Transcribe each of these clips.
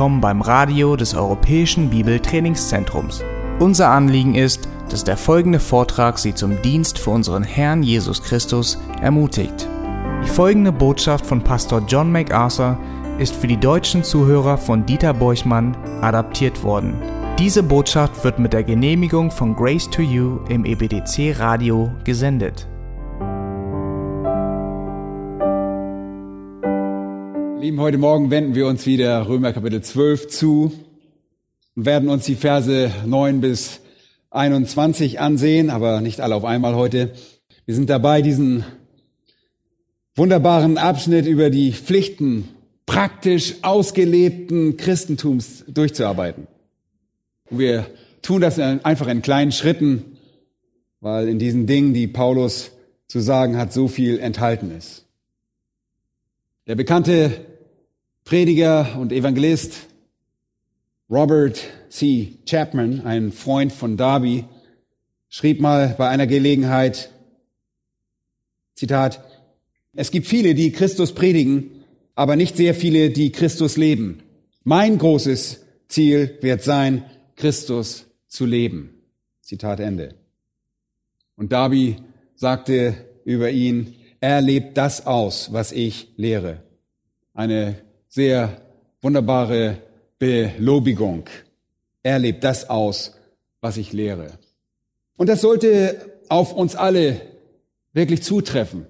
willkommen beim Radio des Europäischen Bibeltrainingszentrums. Unser Anliegen ist, dass der folgende Vortrag Sie zum Dienst für unseren Herrn Jesus Christus ermutigt. Die folgende Botschaft von Pastor John MacArthur ist für die deutschen Zuhörer von Dieter Borchmann adaptiert worden. Diese Botschaft wird mit der Genehmigung von Grace to You im EBDC Radio gesendet. Lieben, heute Morgen wenden wir uns wieder Römer Kapitel 12 zu und werden uns die Verse 9 bis 21 ansehen, aber nicht alle auf einmal heute. Wir sind dabei, diesen wunderbaren Abschnitt über die Pflichten praktisch ausgelebten Christentums durchzuarbeiten. Wir tun das einfach in kleinen Schritten, weil in diesen Dingen, die Paulus zu sagen hat, so viel enthalten ist. Der bekannte Prediger und Evangelist Robert C. Chapman, ein Freund von Darby, schrieb mal bei einer Gelegenheit, Zitat, es gibt viele, die Christus predigen, aber nicht sehr viele, die Christus leben. Mein großes Ziel wird sein, Christus zu leben. Zitat Ende. Und Darby sagte über ihn, er lebt das aus, was ich lehre. Eine sehr wunderbare Belobigung. Er lebt das aus, was ich lehre. Und das sollte auf uns alle wirklich zutreffen.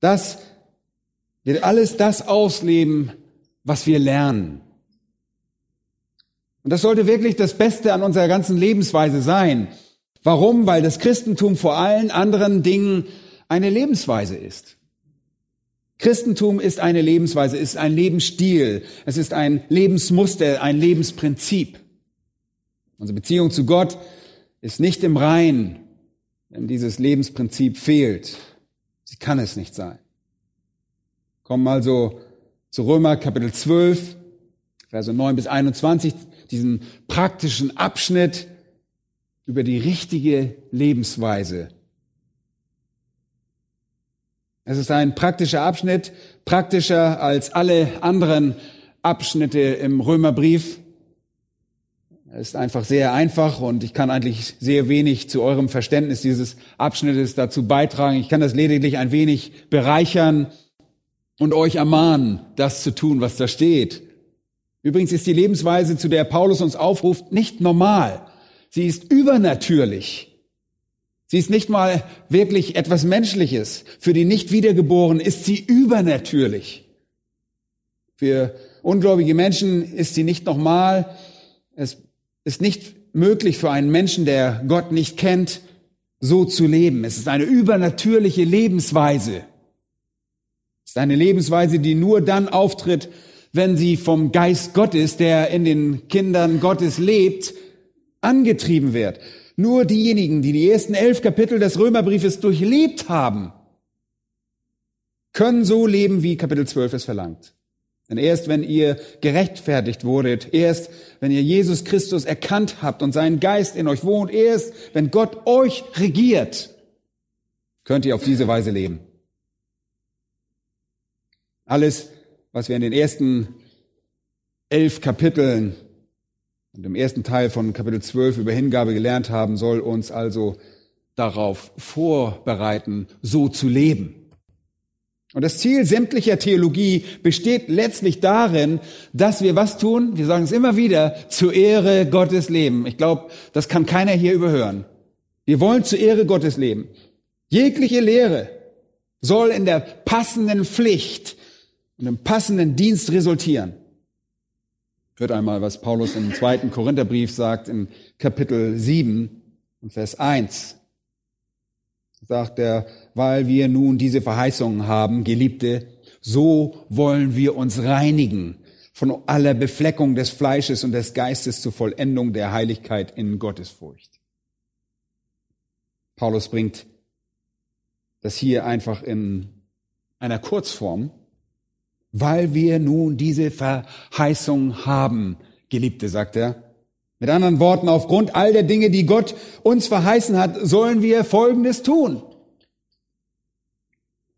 Das wird alles das ausleben, was wir lernen. Und das sollte wirklich das Beste an unserer ganzen Lebensweise sein. Warum? Weil das Christentum vor allen anderen Dingen eine Lebensweise ist. Christentum ist eine Lebensweise, ist ein Lebensstil, es ist ein Lebensmuster, ein Lebensprinzip. Unsere Beziehung zu Gott ist nicht im Rein, wenn dieses Lebensprinzip fehlt. Sie kann es nicht sein. Kommen also zu Römer Kapitel 12, Verse 9 bis 21, diesen praktischen Abschnitt über die richtige Lebensweise es ist ein praktischer Abschnitt, praktischer als alle anderen Abschnitte im Römerbrief. Es ist einfach sehr einfach und ich kann eigentlich sehr wenig zu eurem Verständnis dieses Abschnittes dazu beitragen. Ich kann das lediglich ein wenig bereichern und euch ermahnen, das zu tun, was da steht. Übrigens ist die Lebensweise, zu der Paulus uns aufruft, nicht normal. Sie ist übernatürlich. Sie ist nicht mal wirklich etwas Menschliches. Für die Nicht-Wiedergeborenen ist sie übernatürlich. Für ungläubige Menschen ist sie nicht normal. Es ist nicht möglich für einen Menschen, der Gott nicht kennt, so zu leben. Es ist eine übernatürliche Lebensweise. Es ist eine Lebensweise, die nur dann auftritt, wenn sie vom Geist Gottes, der in den Kindern Gottes lebt, angetrieben wird. Nur diejenigen, die die ersten elf Kapitel des Römerbriefes durchlebt haben, können so leben, wie Kapitel 12 es verlangt. Denn erst wenn ihr gerechtfertigt wurdet, erst wenn ihr Jesus Christus erkannt habt und sein Geist in euch wohnt, erst wenn Gott euch regiert, könnt ihr auf diese Weise leben. Alles, was wir in den ersten elf Kapiteln und im ersten Teil von Kapitel 12 über Hingabe gelernt haben, soll uns also darauf vorbereiten, so zu leben. Und das Ziel sämtlicher Theologie besteht letztlich darin, dass wir was tun? Wir sagen es immer wieder, zur Ehre Gottes leben. Ich glaube, das kann keiner hier überhören. Wir wollen zur Ehre Gottes leben. Jegliche Lehre soll in der passenden Pflicht und im passenden Dienst resultieren. Hört einmal, was Paulus im zweiten Korintherbrief sagt, in Kapitel 7 und Vers 1. Sagt er, weil wir nun diese Verheißungen haben, Geliebte, so wollen wir uns reinigen von aller Befleckung des Fleisches und des Geistes zur Vollendung der Heiligkeit in Gottesfurcht. Paulus bringt das hier einfach in einer Kurzform weil wir nun diese Verheißung haben, Geliebte, sagt er. Mit anderen Worten, aufgrund all der Dinge, die Gott uns verheißen hat, sollen wir Folgendes tun.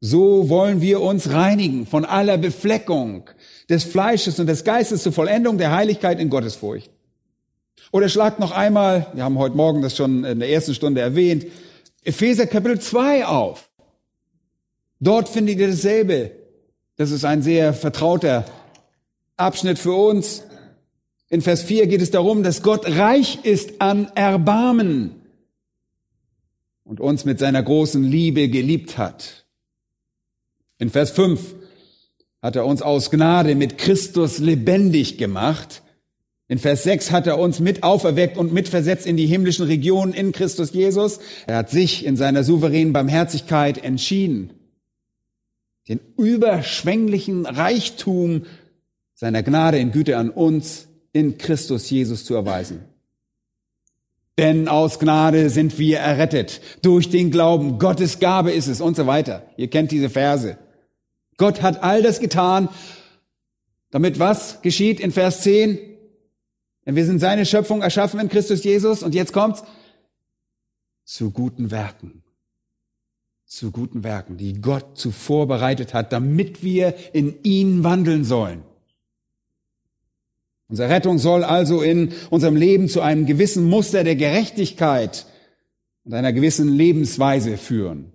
So wollen wir uns reinigen von aller Befleckung des Fleisches und des Geistes zur Vollendung der Heiligkeit in Gottesfurcht. Oder schlagt noch einmal, wir haben heute Morgen das schon in der ersten Stunde erwähnt, Epheser Kapitel 2 auf. Dort findet ihr dasselbe. Das ist ein sehr vertrauter Abschnitt für uns. In Vers 4 geht es darum, dass Gott reich ist an Erbarmen und uns mit seiner großen Liebe geliebt hat. In Vers 5 hat er uns aus Gnade mit Christus lebendig gemacht. In Vers 6 hat er uns mit auferweckt und mitversetzt in die himmlischen Regionen in Christus Jesus. Er hat sich in seiner souveränen Barmherzigkeit entschieden, den überschwänglichen Reichtum seiner Gnade in Güte an uns in Christus Jesus zu erweisen. Denn aus Gnade sind wir errettet durch den Glauben. Gottes Gabe ist es und so weiter. Ihr kennt diese Verse. Gott hat all das getan, damit was geschieht in Vers 10? Denn wir sind seine Schöpfung erschaffen in Christus Jesus und jetzt kommt's zu guten Werken. Zu guten Werken, die Gott zuvor bereitet hat, damit wir in ihn wandeln sollen. Unsere Rettung soll also in unserem Leben zu einem gewissen Muster der Gerechtigkeit und einer gewissen Lebensweise führen.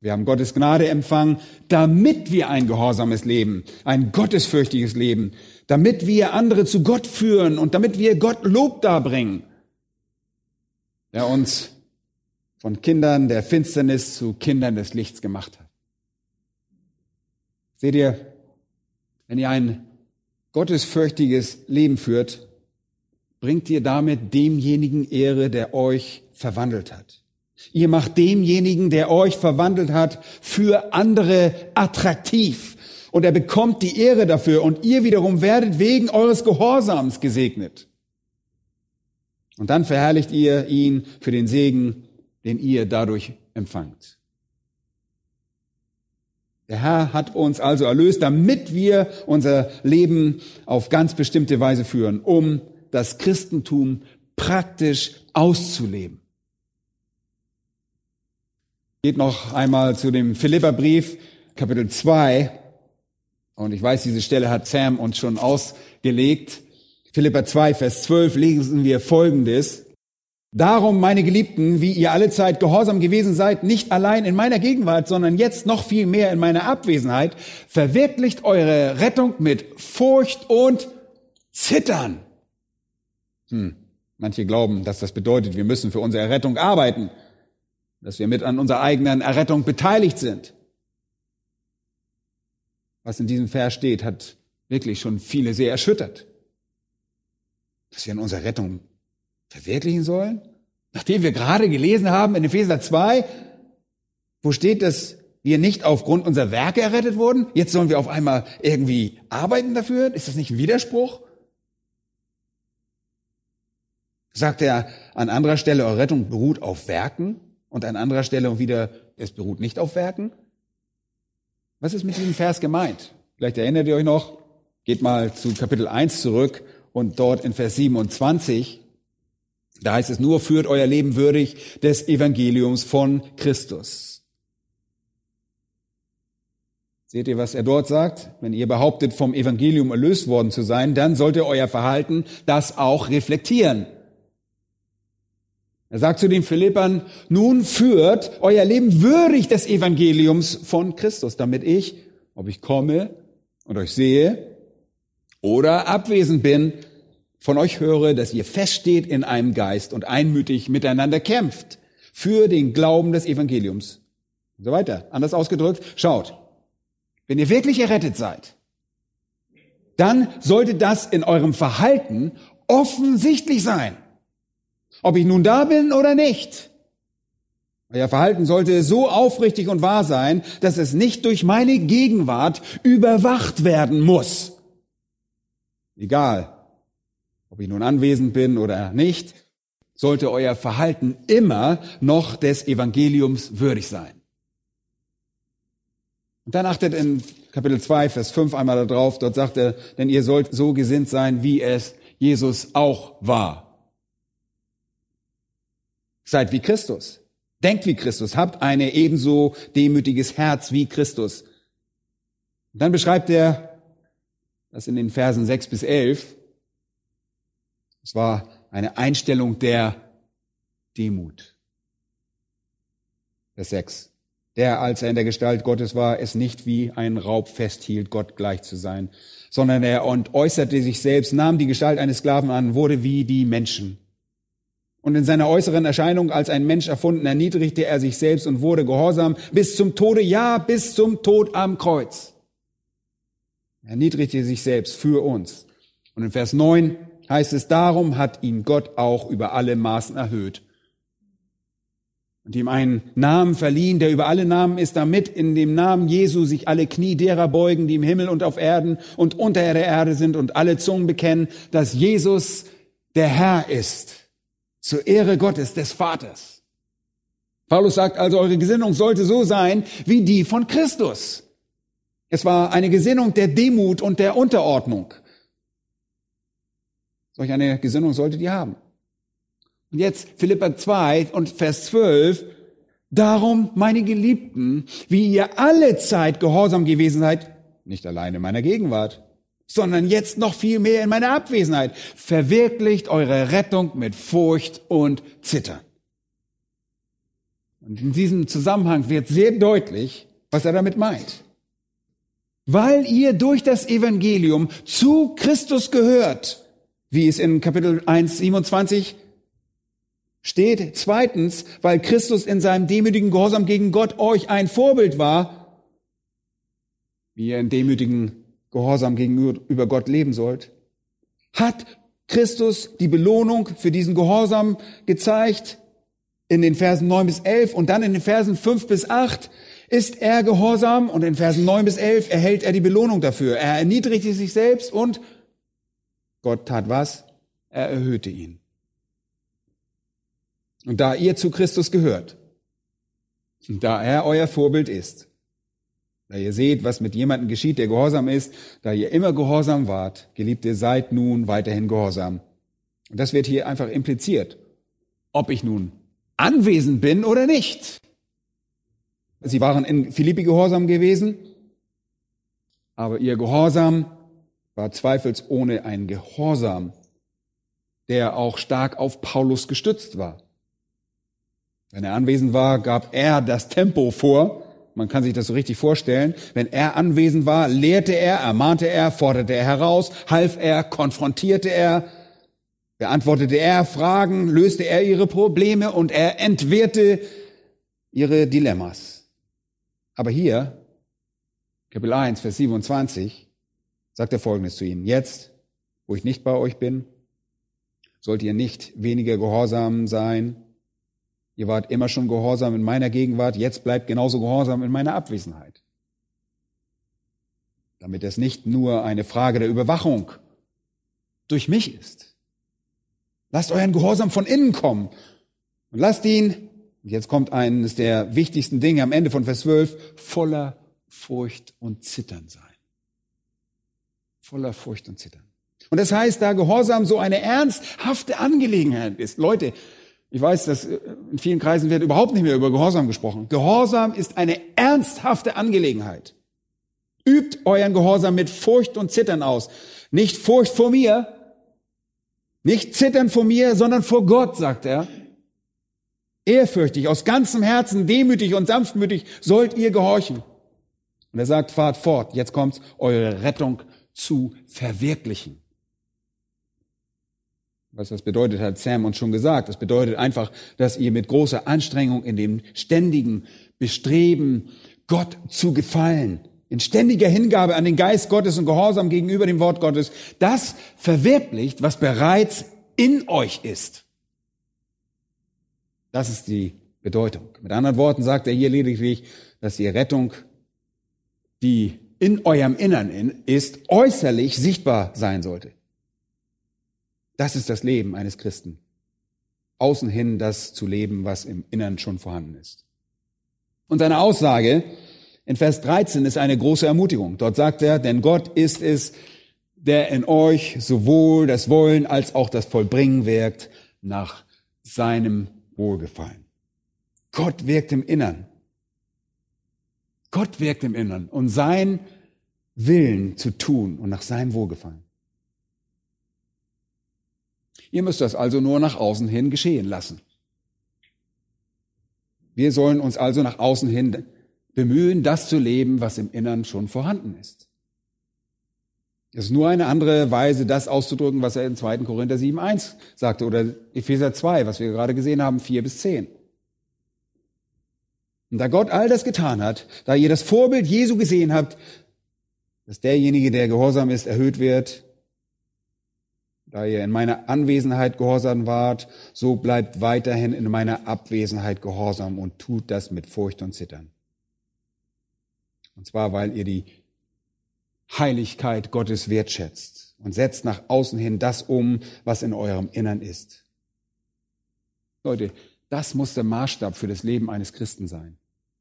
Wir haben Gottes Gnade empfangen, damit wir ein gehorsames Leben, ein gottesfürchtiges Leben, damit wir andere zu Gott führen und damit wir Gott Lob darbringen, der uns von Kindern der Finsternis zu Kindern des Lichts gemacht hat. Seht ihr, wenn ihr ein gottesfürchtiges Leben führt, bringt ihr damit demjenigen Ehre, der euch verwandelt hat. Ihr macht demjenigen, der euch verwandelt hat, für andere attraktiv. Und er bekommt die Ehre dafür und ihr wiederum werdet wegen eures Gehorsams gesegnet. Und dann verherrlicht ihr ihn für den Segen, den ihr dadurch empfangt. Der Herr hat uns also erlöst, damit wir unser Leben auf ganz bestimmte Weise führen, um das Christentum praktisch auszuleben. Geht noch einmal zu dem Philipperbrief, Kapitel 2. Und ich weiß, diese Stelle hat Sam uns schon ausgelegt. Philipper 2, Vers 12 lesen wir Folgendes. Darum, meine Geliebten, wie ihr alle Zeit gehorsam gewesen seid, nicht allein in meiner Gegenwart, sondern jetzt noch viel mehr in meiner Abwesenheit, verwirklicht eure Rettung mit Furcht und Zittern. Hm. Manche glauben, dass das bedeutet, wir müssen für unsere Errettung arbeiten, dass wir mit an unserer eigenen Errettung beteiligt sind. Was in diesem Vers steht, hat wirklich schon viele sehr erschüttert. Dass wir an unserer Rettung verwirklichen sollen? Nachdem wir gerade gelesen haben in Epheser 2, wo steht, dass wir nicht aufgrund unserer Werke errettet wurden, jetzt sollen wir auf einmal irgendwie arbeiten dafür? Ist das nicht ein Widerspruch? Sagt er an anderer Stelle, eure Rettung beruht auf Werken und an anderer Stelle wieder, es beruht nicht auf Werken? Was ist mit diesem Vers gemeint? Vielleicht erinnert ihr euch noch, geht mal zu Kapitel 1 zurück und dort in Vers 27 da heißt es nur, führt euer Leben würdig des Evangeliums von Christus. Seht ihr, was er dort sagt? Wenn ihr behauptet, vom Evangelium erlöst worden zu sein, dann sollt ihr euer Verhalten das auch reflektieren. Er sagt zu den Philippern, nun führt euer Leben würdig des Evangeliums von Christus, damit ich, ob ich komme und euch sehe oder abwesend bin, von euch höre, dass ihr feststeht in einem Geist und einmütig miteinander kämpft für den Glauben des Evangeliums. Und so weiter. Anders ausgedrückt, schaut, wenn ihr wirklich errettet seid, dann sollte das in eurem Verhalten offensichtlich sein. Ob ich nun da bin oder nicht. Euer Verhalten sollte so aufrichtig und wahr sein, dass es nicht durch meine Gegenwart überwacht werden muss. Egal, ob ich nun anwesend bin oder nicht, sollte euer Verhalten immer noch des Evangeliums würdig sein. Und dann achtet in Kapitel 2, Vers 5 einmal darauf, dort sagt er, denn ihr sollt so gesinnt sein, wie es Jesus auch war. Seid wie Christus. Denkt wie Christus. Habt eine ebenso demütiges Herz wie Christus. Dann beschreibt er das in den Versen 6 bis 11. Es war eine Einstellung der Demut. Vers 6. Der, als er in der Gestalt Gottes war, es nicht wie ein Raub festhielt, Gott gleich zu sein, sondern er äußerte sich selbst, nahm die Gestalt eines Sklaven an, wurde wie die Menschen. Und in seiner äußeren Erscheinung als ein Mensch erfunden, erniedrigte er sich selbst und wurde gehorsam bis zum Tode, ja, bis zum Tod am Kreuz. Er erniedrigte sich selbst für uns. Und in Vers 9 heißt es, darum hat ihn Gott auch über alle Maßen erhöht und ihm einen Namen verliehen, der über alle Namen ist, damit in dem Namen Jesu sich alle Knie derer beugen, die im Himmel und auf Erden und unter der Erde sind und alle Zungen bekennen, dass Jesus der Herr ist, zur Ehre Gottes, des Vaters. Paulus sagt also, eure Gesinnung sollte so sein wie die von Christus. Es war eine Gesinnung der Demut und der Unterordnung. Solch eine Gesinnung solltet ihr haben. Und jetzt Philippa 2 und Vers 12. Darum, meine Geliebten, wie ihr alle Zeit gehorsam gewesen seid, nicht allein in meiner Gegenwart, sondern jetzt noch viel mehr in meiner Abwesenheit, verwirklicht eure Rettung mit Furcht und Zittern. Und in diesem Zusammenhang wird sehr deutlich, was er damit meint. Weil ihr durch das Evangelium zu Christus gehört, wie es in Kapitel 1, 27 steht. Zweitens, weil Christus in seinem demütigen Gehorsam gegen Gott euch ein Vorbild war, wie ihr in demütigen Gehorsam gegenüber Gott leben sollt, hat Christus die Belohnung für diesen Gehorsam gezeigt in den Versen 9 bis 11 und dann in den Versen 5 bis 8 ist er gehorsam und in Versen 9 bis 11 erhält er die Belohnung dafür. Er erniedrigte sich selbst und Gott tat was? Er erhöhte ihn. Und da ihr zu Christus gehört, und da er euer Vorbild ist, da ihr seht, was mit jemandem geschieht, der gehorsam ist, da ihr immer gehorsam wart, Geliebte, seid nun weiterhin gehorsam. Und das wird hier einfach impliziert. Ob ich nun anwesend bin oder nicht. Sie waren in Philippi gehorsam gewesen, aber ihr Gehorsam war zweifelsohne ein Gehorsam, der auch stark auf Paulus gestützt war. Wenn er anwesend war, gab er das Tempo vor. Man kann sich das so richtig vorstellen. Wenn er anwesend war, lehrte er, ermahnte er, forderte er heraus, half er, konfrontierte er, beantwortete er Fragen, löste er ihre Probleme und er entwehrte ihre Dilemmas. Aber hier, Kapitel 1, Vers 27, sagt er Folgendes zu ihnen. Jetzt, wo ich nicht bei euch bin, sollt ihr nicht weniger gehorsam sein, Ihr wart immer schon gehorsam in meiner Gegenwart, jetzt bleibt genauso gehorsam in meiner Abwesenheit. Damit es nicht nur eine Frage der Überwachung durch mich ist. Lasst euren Gehorsam von innen kommen und lasst ihn, jetzt kommt eines der wichtigsten Dinge am Ende von Vers 12, voller Furcht und Zittern sein. Voller Furcht und Zittern. Und das heißt, da Gehorsam so eine ernsthafte Angelegenheit ist. Leute, ich weiß, dass äh, in vielen Kreisen wird überhaupt nicht mehr über Gehorsam gesprochen. Gehorsam ist eine ernsthafte Angelegenheit. Übt euren Gehorsam mit Furcht und Zittern aus. Nicht Furcht vor mir, nicht Zittern vor mir, sondern vor Gott, sagt er. Ehrfürchtig, aus ganzem Herzen, demütig und sanftmütig sollt ihr gehorchen. Und er sagt, fahrt fort, jetzt kommt's, eure Rettung zu verwirklichen. Was das bedeutet, hat Sam uns schon gesagt. Das bedeutet einfach, dass ihr mit großer Anstrengung in dem ständigen Bestreben, Gott zu gefallen, in ständiger Hingabe an den Geist Gottes und Gehorsam gegenüber dem Wort Gottes, das verwirklicht, was bereits in euch ist. Das ist die Bedeutung. Mit anderen Worten sagt er hier lediglich, dass die Rettung, die in eurem Innern ist, äußerlich sichtbar sein sollte. Das ist das Leben eines Christen. Außen hin das zu leben, was im Innern schon vorhanden ist. Und seine Aussage in Vers 13 ist eine große Ermutigung. Dort sagt er, denn Gott ist es, der in euch sowohl das Wollen als auch das Vollbringen wirkt nach seinem Wohlgefallen. Gott wirkt im Innern. Gott wirkt im Innern und sein Willen zu tun und nach seinem Wohlgefallen. Ihr müsst das also nur nach außen hin geschehen lassen. Wir sollen uns also nach außen hin bemühen, das zu leben, was im Innern schon vorhanden ist. Es ist nur eine andere Weise, das auszudrücken, was er in 2. Korinther 7.1 sagte oder Epheser 2, was wir gerade gesehen haben, 4 bis 10. Und da Gott all das getan hat, da ihr das Vorbild Jesu gesehen habt, dass derjenige, der gehorsam ist, erhöht wird, da ihr in meiner Anwesenheit gehorsam wart, so bleibt weiterhin in meiner Abwesenheit gehorsam und tut das mit Furcht und Zittern. Und zwar, weil ihr die Heiligkeit Gottes wertschätzt und setzt nach außen hin das um, was in eurem Innern ist. Leute, das muss der Maßstab für das Leben eines Christen sein.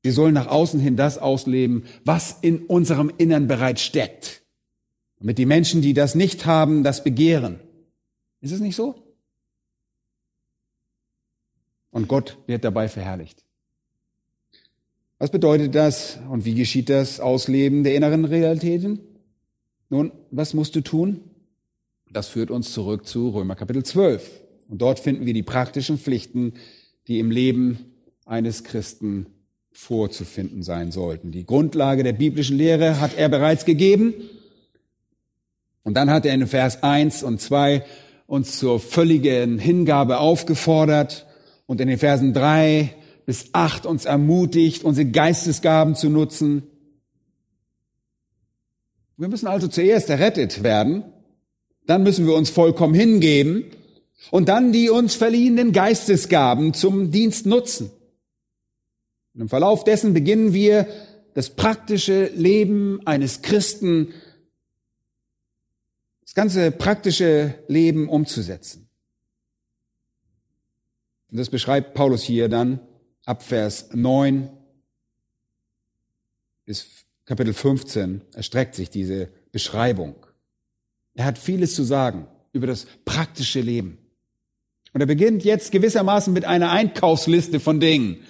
Wir sollen nach außen hin das ausleben, was in unserem Innern bereits steckt. Damit die Menschen, die das nicht haben, das begehren. Ist es nicht so? Und Gott wird dabei verherrlicht. Was bedeutet das und wie geschieht das Ausleben der inneren Realitäten? Nun, was musst du tun? Das führt uns zurück zu Römer Kapitel 12. Und dort finden wir die praktischen Pflichten, die im Leben eines Christen vorzufinden sein sollten. Die Grundlage der biblischen Lehre hat er bereits gegeben. Und dann hat er in Vers 1 und 2 uns zur völligen Hingabe aufgefordert und in den Versen drei bis acht uns ermutigt, unsere Geistesgaben zu nutzen. Wir müssen also zuerst errettet werden, dann müssen wir uns vollkommen hingeben und dann die uns verliehenen Geistesgaben zum Dienst nutzen. Und im Verlauf dessen beginnen wir das praktische Leben eines Christen ganze praktische Leben umzusetzen. Und das beschreibt Paulus hier dann ab Vers 9 bis Kapitel 15 erstreckt sich diese Beschreibung. Er hat vieles zu sagen über das praktische Leben. Und er beginnt jetzt gewissermaßen mit einer Einkaufsliste von Dingen.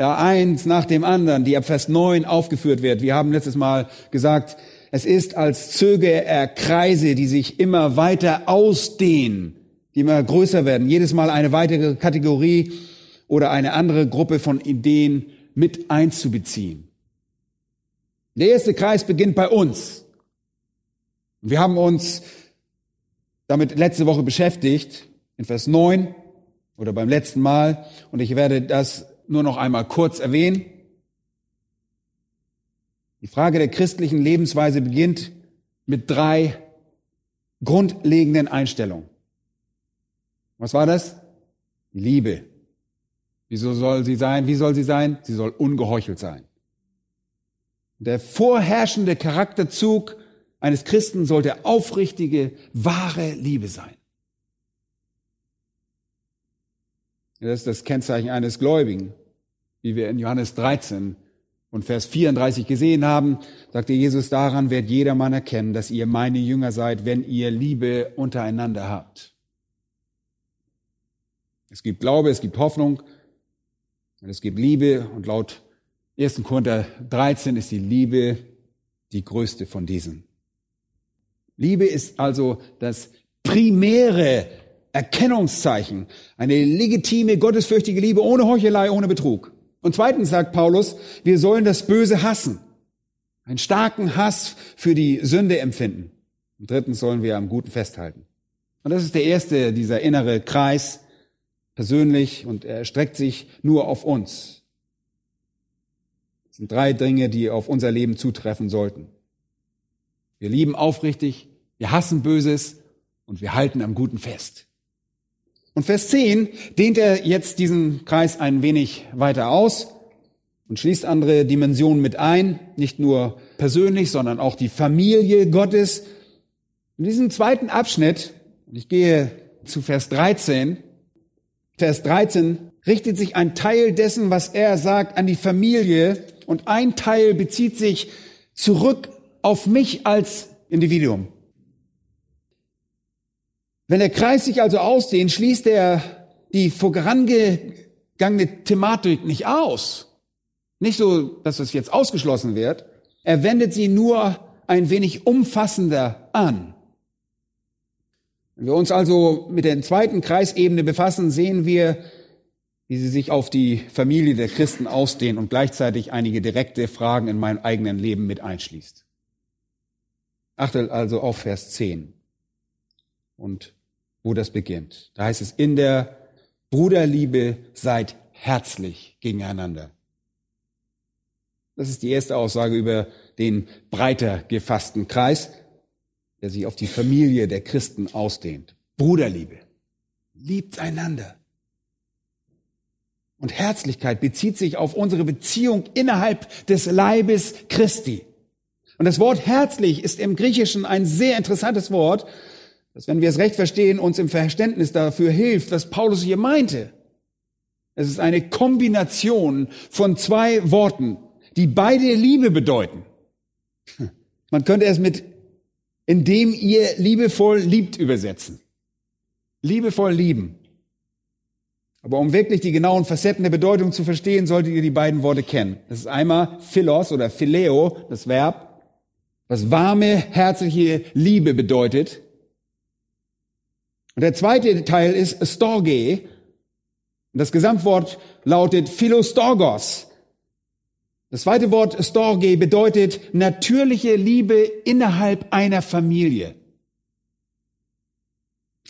Ja, eins nach dem anderen, die ab Vers 9 aufgeführt wird. Wir haben letztes Mal gesagt, es ist, als zöge er Kreise, die sich immer weiter ausdehnen, die immer größer werden. Jedes Mal eine weitere Kategorie oder eine andere Gruppe von Ideen mit einzubeziehen. Der erste Kreis beginnt bei uns. Wir haben uns damit letzte Woche beschäftigt, in Vers 9 oder beim letzten Mal. Und ich werde das nur noch einmal kurz erwähnen. Die Frage der christlichen Lebensweise beginnt mit drei grundlegenden Einstellungen. Was war das? Liebe. Wieso soll sie sein? Wie soll sie sein? Sie soll ungeheuchelt sein. Der vorherrschende Charakterzug eines Christen sollte aufrichtige, wahre Liebe sein. Das ist das Kennzeichen eines Gläubigen, wie wir in Johannes 13 und Vers 34 gesehen haben, sagte Jesus, daran wird jedermann erkennen, dass ihr meine Jünger seid, wenn ihr Liebe untereinander habt. Es gibt Glaube, es gibt Hoffnung und es gibt Liebe und laut 1. Korinther 13 ist die Liebe die größte von diesen. Liebe ist also das primäre Erkennungszeichen, eine legitime, gottesfürchtige Liebe ohne Heuchelei, ohne Betrug. Und zweitens sagt Paulus, wir sollen das Böse hassen. Einen starken Hass für die Sünde empfinden. Und drittens sollen wir am Guten festhalten. Und das ist der erste, dieser innere Kreis, persönlich, und er streckt sich nur auf uns. Das sind drei Dinge, die auf unser Leben zutreffen sollten. Wir lieben aufrichtig, wir hassen Böses und wir halten am Guten fest. Und Vers 10 dehnt er jetzt diesen Kreis ein wenig weiter aus und schließt andere Dimensionen mit ein, nicht nur persönlich, sondern auch die Familie Gottes. In diesem zweiten Abschnitt, und ich gehe zu Vers 13, Vers 13 richtet sich ein Teil dessen, was er sagt, an die Familie und ein Teil bezieht sich zurück auf mich als Individuum. Wenn der Kreis sich also ausdehnt, schließt er die vorangegangene Thematik nicht aus. Nicht so, dass es jetzt ausgeschlossen wird. Er wendet sie nur ein wenig umfassender an. Wenn wir uns also mit der zweiten Kreisebene befassen, sehen wir, wie sie sich auf die Familie der Christen ausdehnt und gleichzeitig einige direkte Fragen in meinem eigenen Leben mit einschließt. Achtet also auf Vers 10 und wo das beginnt. Da heißt es, in der Bruderliebe seid herzlich gegeneinander. Das ist die erste Aussage über den breiter gefassten Kreis, der sich auf die Familie der Christen ausdehnt. Bruderliebe. Liebt einander. Und Herzlichkeit bezieht sich auf unsere Beziehung innerhalb des Leibes Christi. Und das Wort herzlich ist im Griechischen ein sehr interessantes Wort, das, wenn wir es recht verstehen, uns im Verständnis dafür hilft, was Paulus hier meinte. Es ist eine Kombination von zwei Worten, die beide Liebe bedeuten. Man könnte es mit indem ihr liebevoll liebt übersetzen. Liebevoll lieben. Aber um wirklich die genauen Facetten der Bedeutung zu verstehen, solltet ihr die beiden Worte kennen. Das ist einmal Philos oder Phileo, das Verb, was warme, herzliche Liebe bedeutet. Und der zweite Teil ist Storge. Das Gesamtwort lautet Philostorgos. Das zweite Wort Storge bedeutet natürliche Liebe innerhalb einer Familie.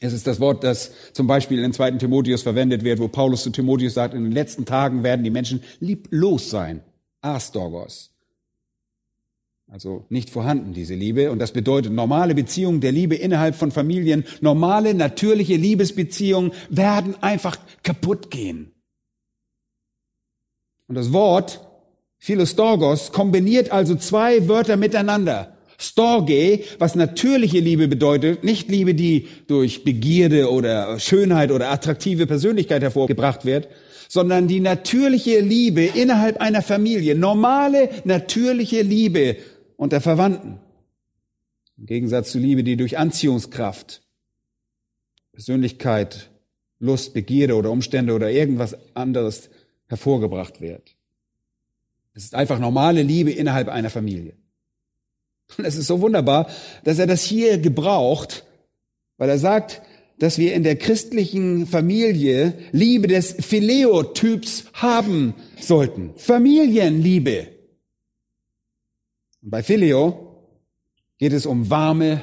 Es ist das Wort, das zum Beispiel in 2. Timotheus verwendet wird, wo Paulus zu Timotheus sagt, in den letzten Tagen werden die Menschen lieblos sein. Astorgos. Also nicht vorhanden, diese Liebe. Und das bedeutet, normale Beziehungen der Liebe innerhalb von Familien, normale, natürliche Liebesbeziehungen werden einfach kaputt gehen. Und das Wort Philostorgos kombiniert also zwei Wörter miteinander. Storge, was natürliche Liebe bedeutet, nicht Liebe, die durch Begierde oder Schönheit oder attraktive Persönlichkeit hervorgebracht wird, sondern die natürliche Liebe innerhalb einer Familie, normale, natürliche Liebe unter Verwandten. Im Gegensatz zur Liebe, die durch Anziehungskraft, Persönlichkeit, Lust, Begierde oder Umstände oder irgendwas anderes hervorgebracht wird. Es ist einfach normale Liebe innerhalb einer Familie. Und es ist so wunderbar, dass er das hier gebraucht, weil er sagt, dass wir in der christlichen Familie Liebe des Phileo-Typs haben sollten. Familienliebe. Und bei Phileo geht es um warme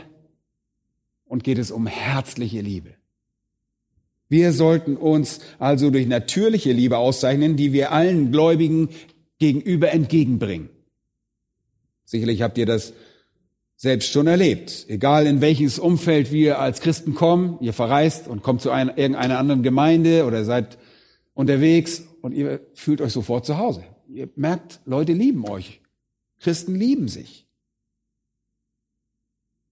und geht es um herzliche Liebe. Wir sollten uns also durch natürliche Liebe auszeichnen, die wir allen Gläubigen gegenüber entgegenbringen. Sicherlich habt ihr das selbst schon erlebt. Egal in welches Umfeld wir als Christen kommen, ihr verreist und kommt zu einer, irgendeiner anderen Gemeinde oder seid unterwegs und ihr fühlt euch sofort zu Hause. Ihr merkt, Leute lieben euch. Christen lieben sich.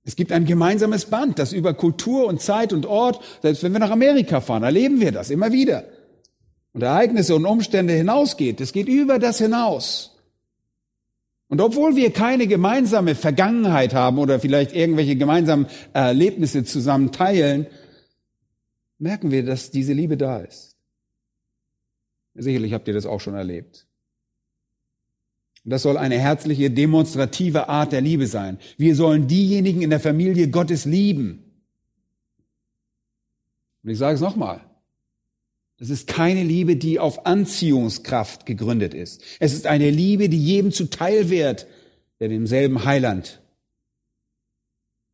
Es gibt ein gemeinsames Band, das über Kultur und Zeit und Ort, selbst wenn wir nach Amerika fahren, erleben wir das immer wieder und Ereignisse und Umstände hinausgeht. Es geht über das hinaus. Und obwohl wir keine gemeinsame Vergangenheit haben oder vielleicht irgendwelche gemeinsamen Erlebnisse zusammen teilen, merken wir, dass diese Liebe da ist. Sicherlich habt ihr das auch schon erlebt. Und das soll eine herzliche, demonstrative Art der Liebe sein. Wir sollen diejenigen in der Familie Gottes lieben. Und ich sage es nochmal. Das ist keine Liebe, die auf Anziehungskraft gegründet ist. Es ist eine Liebe, die jedem zuteil wird, der demselben Heiland,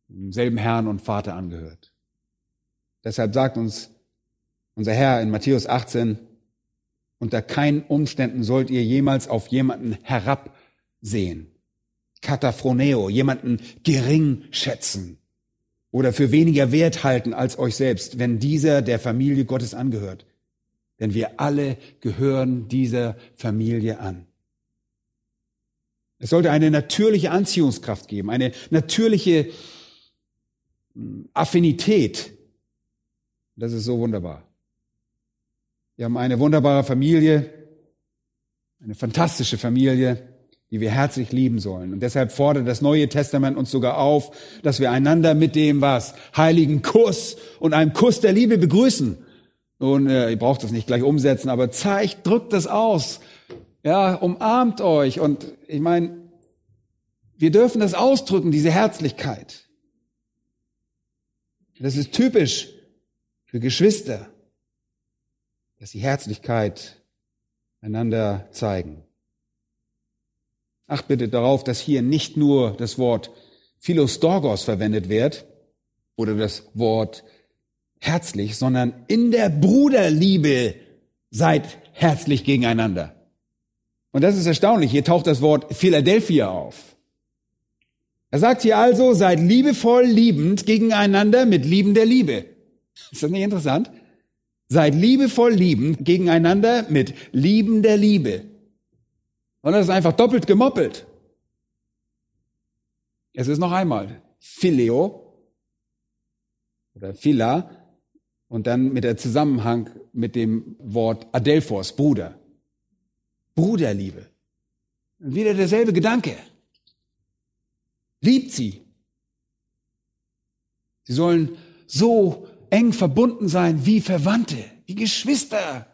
demselben Herrn und Vater angehört. Deshalb sagt uns unser Herr in Matthäus 18, unter keinen Umständen sollt ihr jemals auf jemanden herabsehen. Kataphroneo, jemanden gering schätzen oder für weniger wert halten als euch selbst, wenn dieser der Familie Gottes angehört. Denn wir alle gehören dieser Familie an. Es sollte eine natürliche Anziehungskraft geben, eine natürliche hm, Affinität. Das ist so wunderbar. Wir haben eine wunderbare Familie, eine fantastische Familie, die wir herzlich lieben sollen. Und deshalb fordert das Neue Testament uns sogar auf, dass wir einander mit dem was heiligen Kuss und einem Kuss der Liebe begrüßen. Nun, äh, ihr braucht das nicht gleich umsetzen, aber zeigt, drückt das aus. Ja, umarmt euch. Und ich meine, Wir dürfen das ausdrücken, diese Herzlichkeit. Das ist typisch für Geschwister, dass sie Herzlichkeit einander zeigen. Acht bitte darauf, dass hier nicht nur das Wort Philostorgos verwendet wird oder das Wort herzlich, sondern in der Bruderliebe seid herzlich gegeneinander. Und das ist erstaunlich. Hier taucht das Wort Philadelphia auf. Er sagt hier also, seid liebevoll liebend gegeneinander mit liebender Liebe. Ist das nicht interessant? Seid liebevoll liebend gegeneinander mit liebender Liebe. Und das ist einfach doppelt gemoppelt. Es ist noch einmal Phileo oder Phila und dann mit der Zusammenhang mit dem Wort Adelphos, Bruder. Bruderliebe. Wieder derselbe Gedanke. Liebt sie. Sie sollen so eng verbunden sein wie Verwandte, wie Geschwister.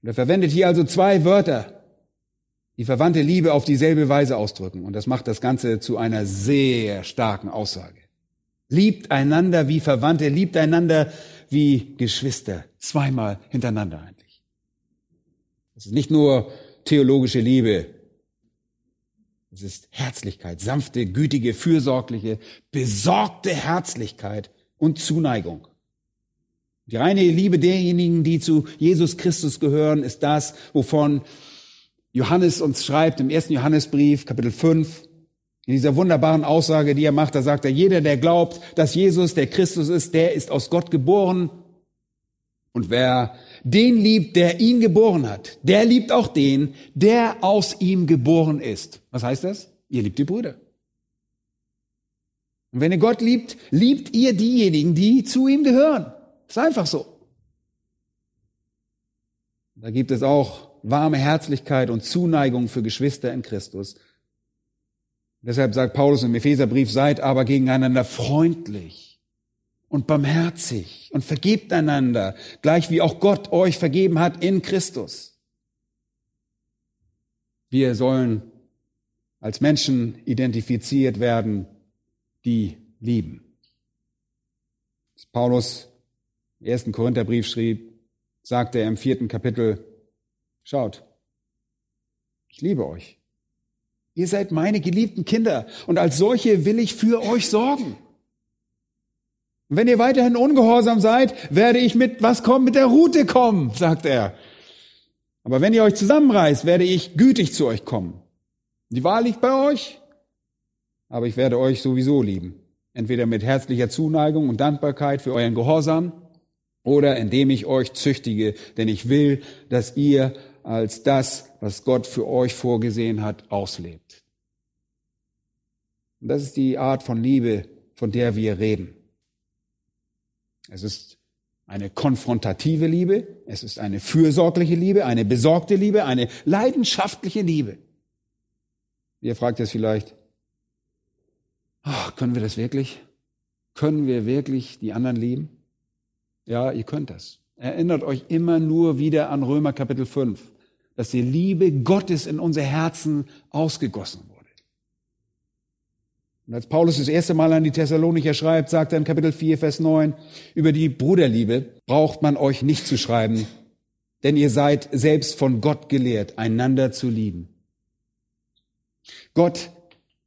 Und er verwendet hier also zwei Wörter, die verwandte Liebe auf dieselbe Weise ausdrücken. Und das macht das Ganze zu einer sehr starken Aussage. Liebt einander wie Verwandte, liebt einander wie Geschwister. Zweimal hintereinander eigentlich. Das ist nicht nur theologische Liebe, es ist Herzlichkeit, sanfte, gütige, fürsorgliche, besorgte Herzlichkeit und Zuneigung. Die reine Liebe derjenigen, die zu Jesus Christus gehören, ist das, wovon Johannes uns schreibt im ersten Johannesbrief, Kapitel 5. In dieser wunderbaren Aussage, die er macht, da sagt er, jeder, der glaubt, dass Jesus der Christus ist, der ist aus Gott geboren. Und wer den liebt, der ihn geboren hat, der liebt auch den, der aus ihm geboren ist. Was heißt das? Ihr liebt die Brüder. Und wenn ihr Gott liebt, liebt ihr diejenigen, die zu ihm gehören. Ist einfach so. Da gibt es auch warme Herzlichkeit und Zuneigung für Geschwister in Christus. Deshalb sagt Paulus im Epheserbrief, seid aber gegeneinander freundlich und barmherzig und vergebt einander, gleich wie auch Gott euch vergeben hat in Christus. Wir sollen als Menschen identifiziert werden, die lieben. Als Paulus im ersten Korintherbrief schrieb, sagte er im vierten Kapitel, schaut, ich liebe euch. Ihr seid meine geliebten Kinder und als solche will ich für euch sorgen. Und wenn ihr weiterhin ungehorsam seid, werde ich mit was kommen? Mit der Rute kommen, sagt er. Aber wenn ihr euch zusammenreißt, werde ich gütig zu euch kommen. Die Wahl liegt bei euch, aber ich werde euch sowieso lieben. Entweder mit herzlicher Zuneigung und Dankbarkeit für euren Gehorsam oder indem ich euch züchtige, denn ich will, dass ihr als das, was Gott für euch vorgesehen hat, auslebt. Und das ist die Art von Liebe, von der wir reden. Es ist eine konfrontative Liebe, es ist eine fürsorgliche Liebe, eine besorgte Liebe, eine leidenschaftliche Liebe. Ihr fragt jetzt vielleicht, oh, können wir das wirklich? Können wir wirklich die anderen lieben? Ja, ihr könnt das. Erinnert euch immer nur wieder an Römer Kapitel 5, dass die Liebe Gottes in unser Herzen ausgegossen. Und als Paulus das erste Mal an die Thessalonicher schreibt, sagt er in Kapitel 4, Vers 9, über die Bruderliebe braucht man euch nicht zu schreiben, denn ihr seid selbst von Gott gelehrt, einander zu lieben. Gott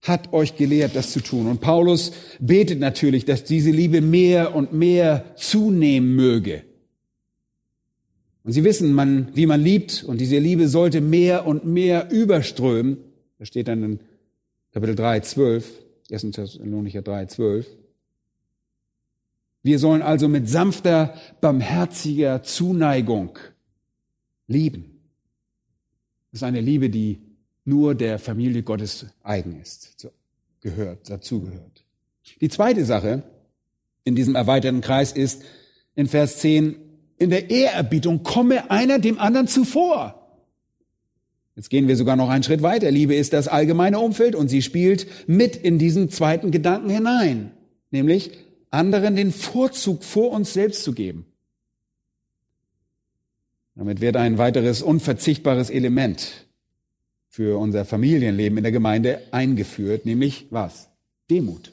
hat euch gelehrt, das zu tun. Und Paulus betet natürlich, dass diese Liebe mehr und mehr zunehmen möge. Und Sie wissen, man, wie man liebt, und diese Liebe sollte mehr und mehr überströmen. Das steht dann in Kapitel 3, 12. 1. Thessalonicher 3, 12. Wir sollen also mit sanfter, barmherziger Zuneigung lieben. Das ist eine Liebe, die nur der Familie Gottes eigen ist, gehört, dazugehört. Die zweite Sache in diesem erweiterten Kreis ist in Vers 10, in der Ehrerbietung komme einer dem anderen zuvor. Jetzt gehen wir sogar noch einen Schritt weiter. Liebe ist das allgemeine Umfeld und sie spielt mit in diesen zweiten Gedanken hinein, nämlich anderen den Vorzug vor uns selbst zu geben. Damit wird ein weiteres unverzichtbares Element für unser Familienleben in der Gemeinde eingeführt, nämlich was? Demut.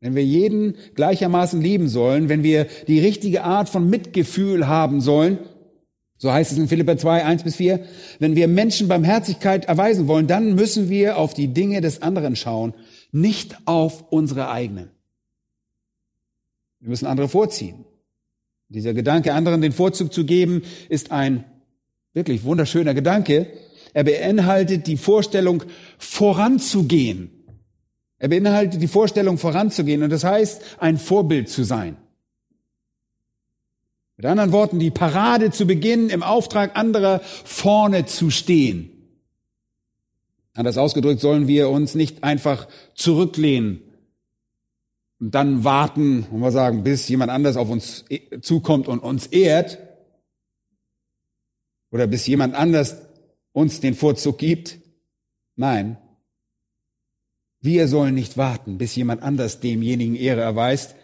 Wenn wir jeden gleichermaßen lieben sollen, wenn wir die richtige Art von Mitgefühl haben sollen, so heißt es in Philipper 2, 1 bis 4, wenn wir Menschen Barmherzigkeit erweisen wollen, dann müssen wir auf die Dinge des anderen schauen, nicht auf unsere eigenen. Wir müssen andere vorziehen. Dieser Gedanke, anderen den Vorzug zu geben, ist ein wirklich wunderschöner Gedanke. Er beinhaltet die Vorstellung, voranzugehen. Er beinhaltet die Vorstellung, voranzugehen. Und das heißt, ein Vorbild zu sein. Mit anderen Worten, die Parade zu beginnen, im Auftrag anderer vorne zu stehen. Anders ausgedrückt sollen wir uns nicht einfach zurücklehnen und dann warten und wir sagen, bis jemand anders auf uns e-, zukommt und uns ehrt oder bis jemand anders uns den Vorzug gibt. Nein, wir sollen nicht warten, bis jemand anders demjenigen Ehre erweist,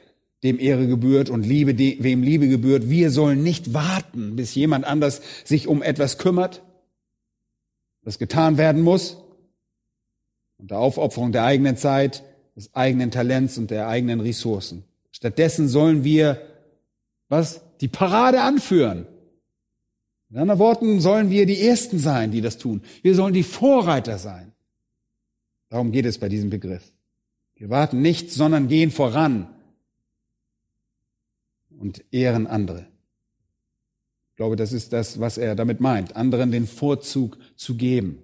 dem Ehre gebührt und Liebe, wem Liebe gebührt. Wir sollen nicht warten, bis jemand anders sich um etwas kümmert, das getan werden muss. Unter Aufopferung der eigenen Zeit, des eigenen Talents und der eigenen Ressourcen. Stattdessen sollen wir, was? Die Parade anführen. In anderen Worten sollen wir die Ersten sein, die das tun. Wir sollen die Vorreiter sein. Darum geht es bei diesem Begriff. Wir warten nicht, sondern gehen voran und ehren andere. Ich glaube, das ist das, was er damit meint, anderen den Vorzug zu geben,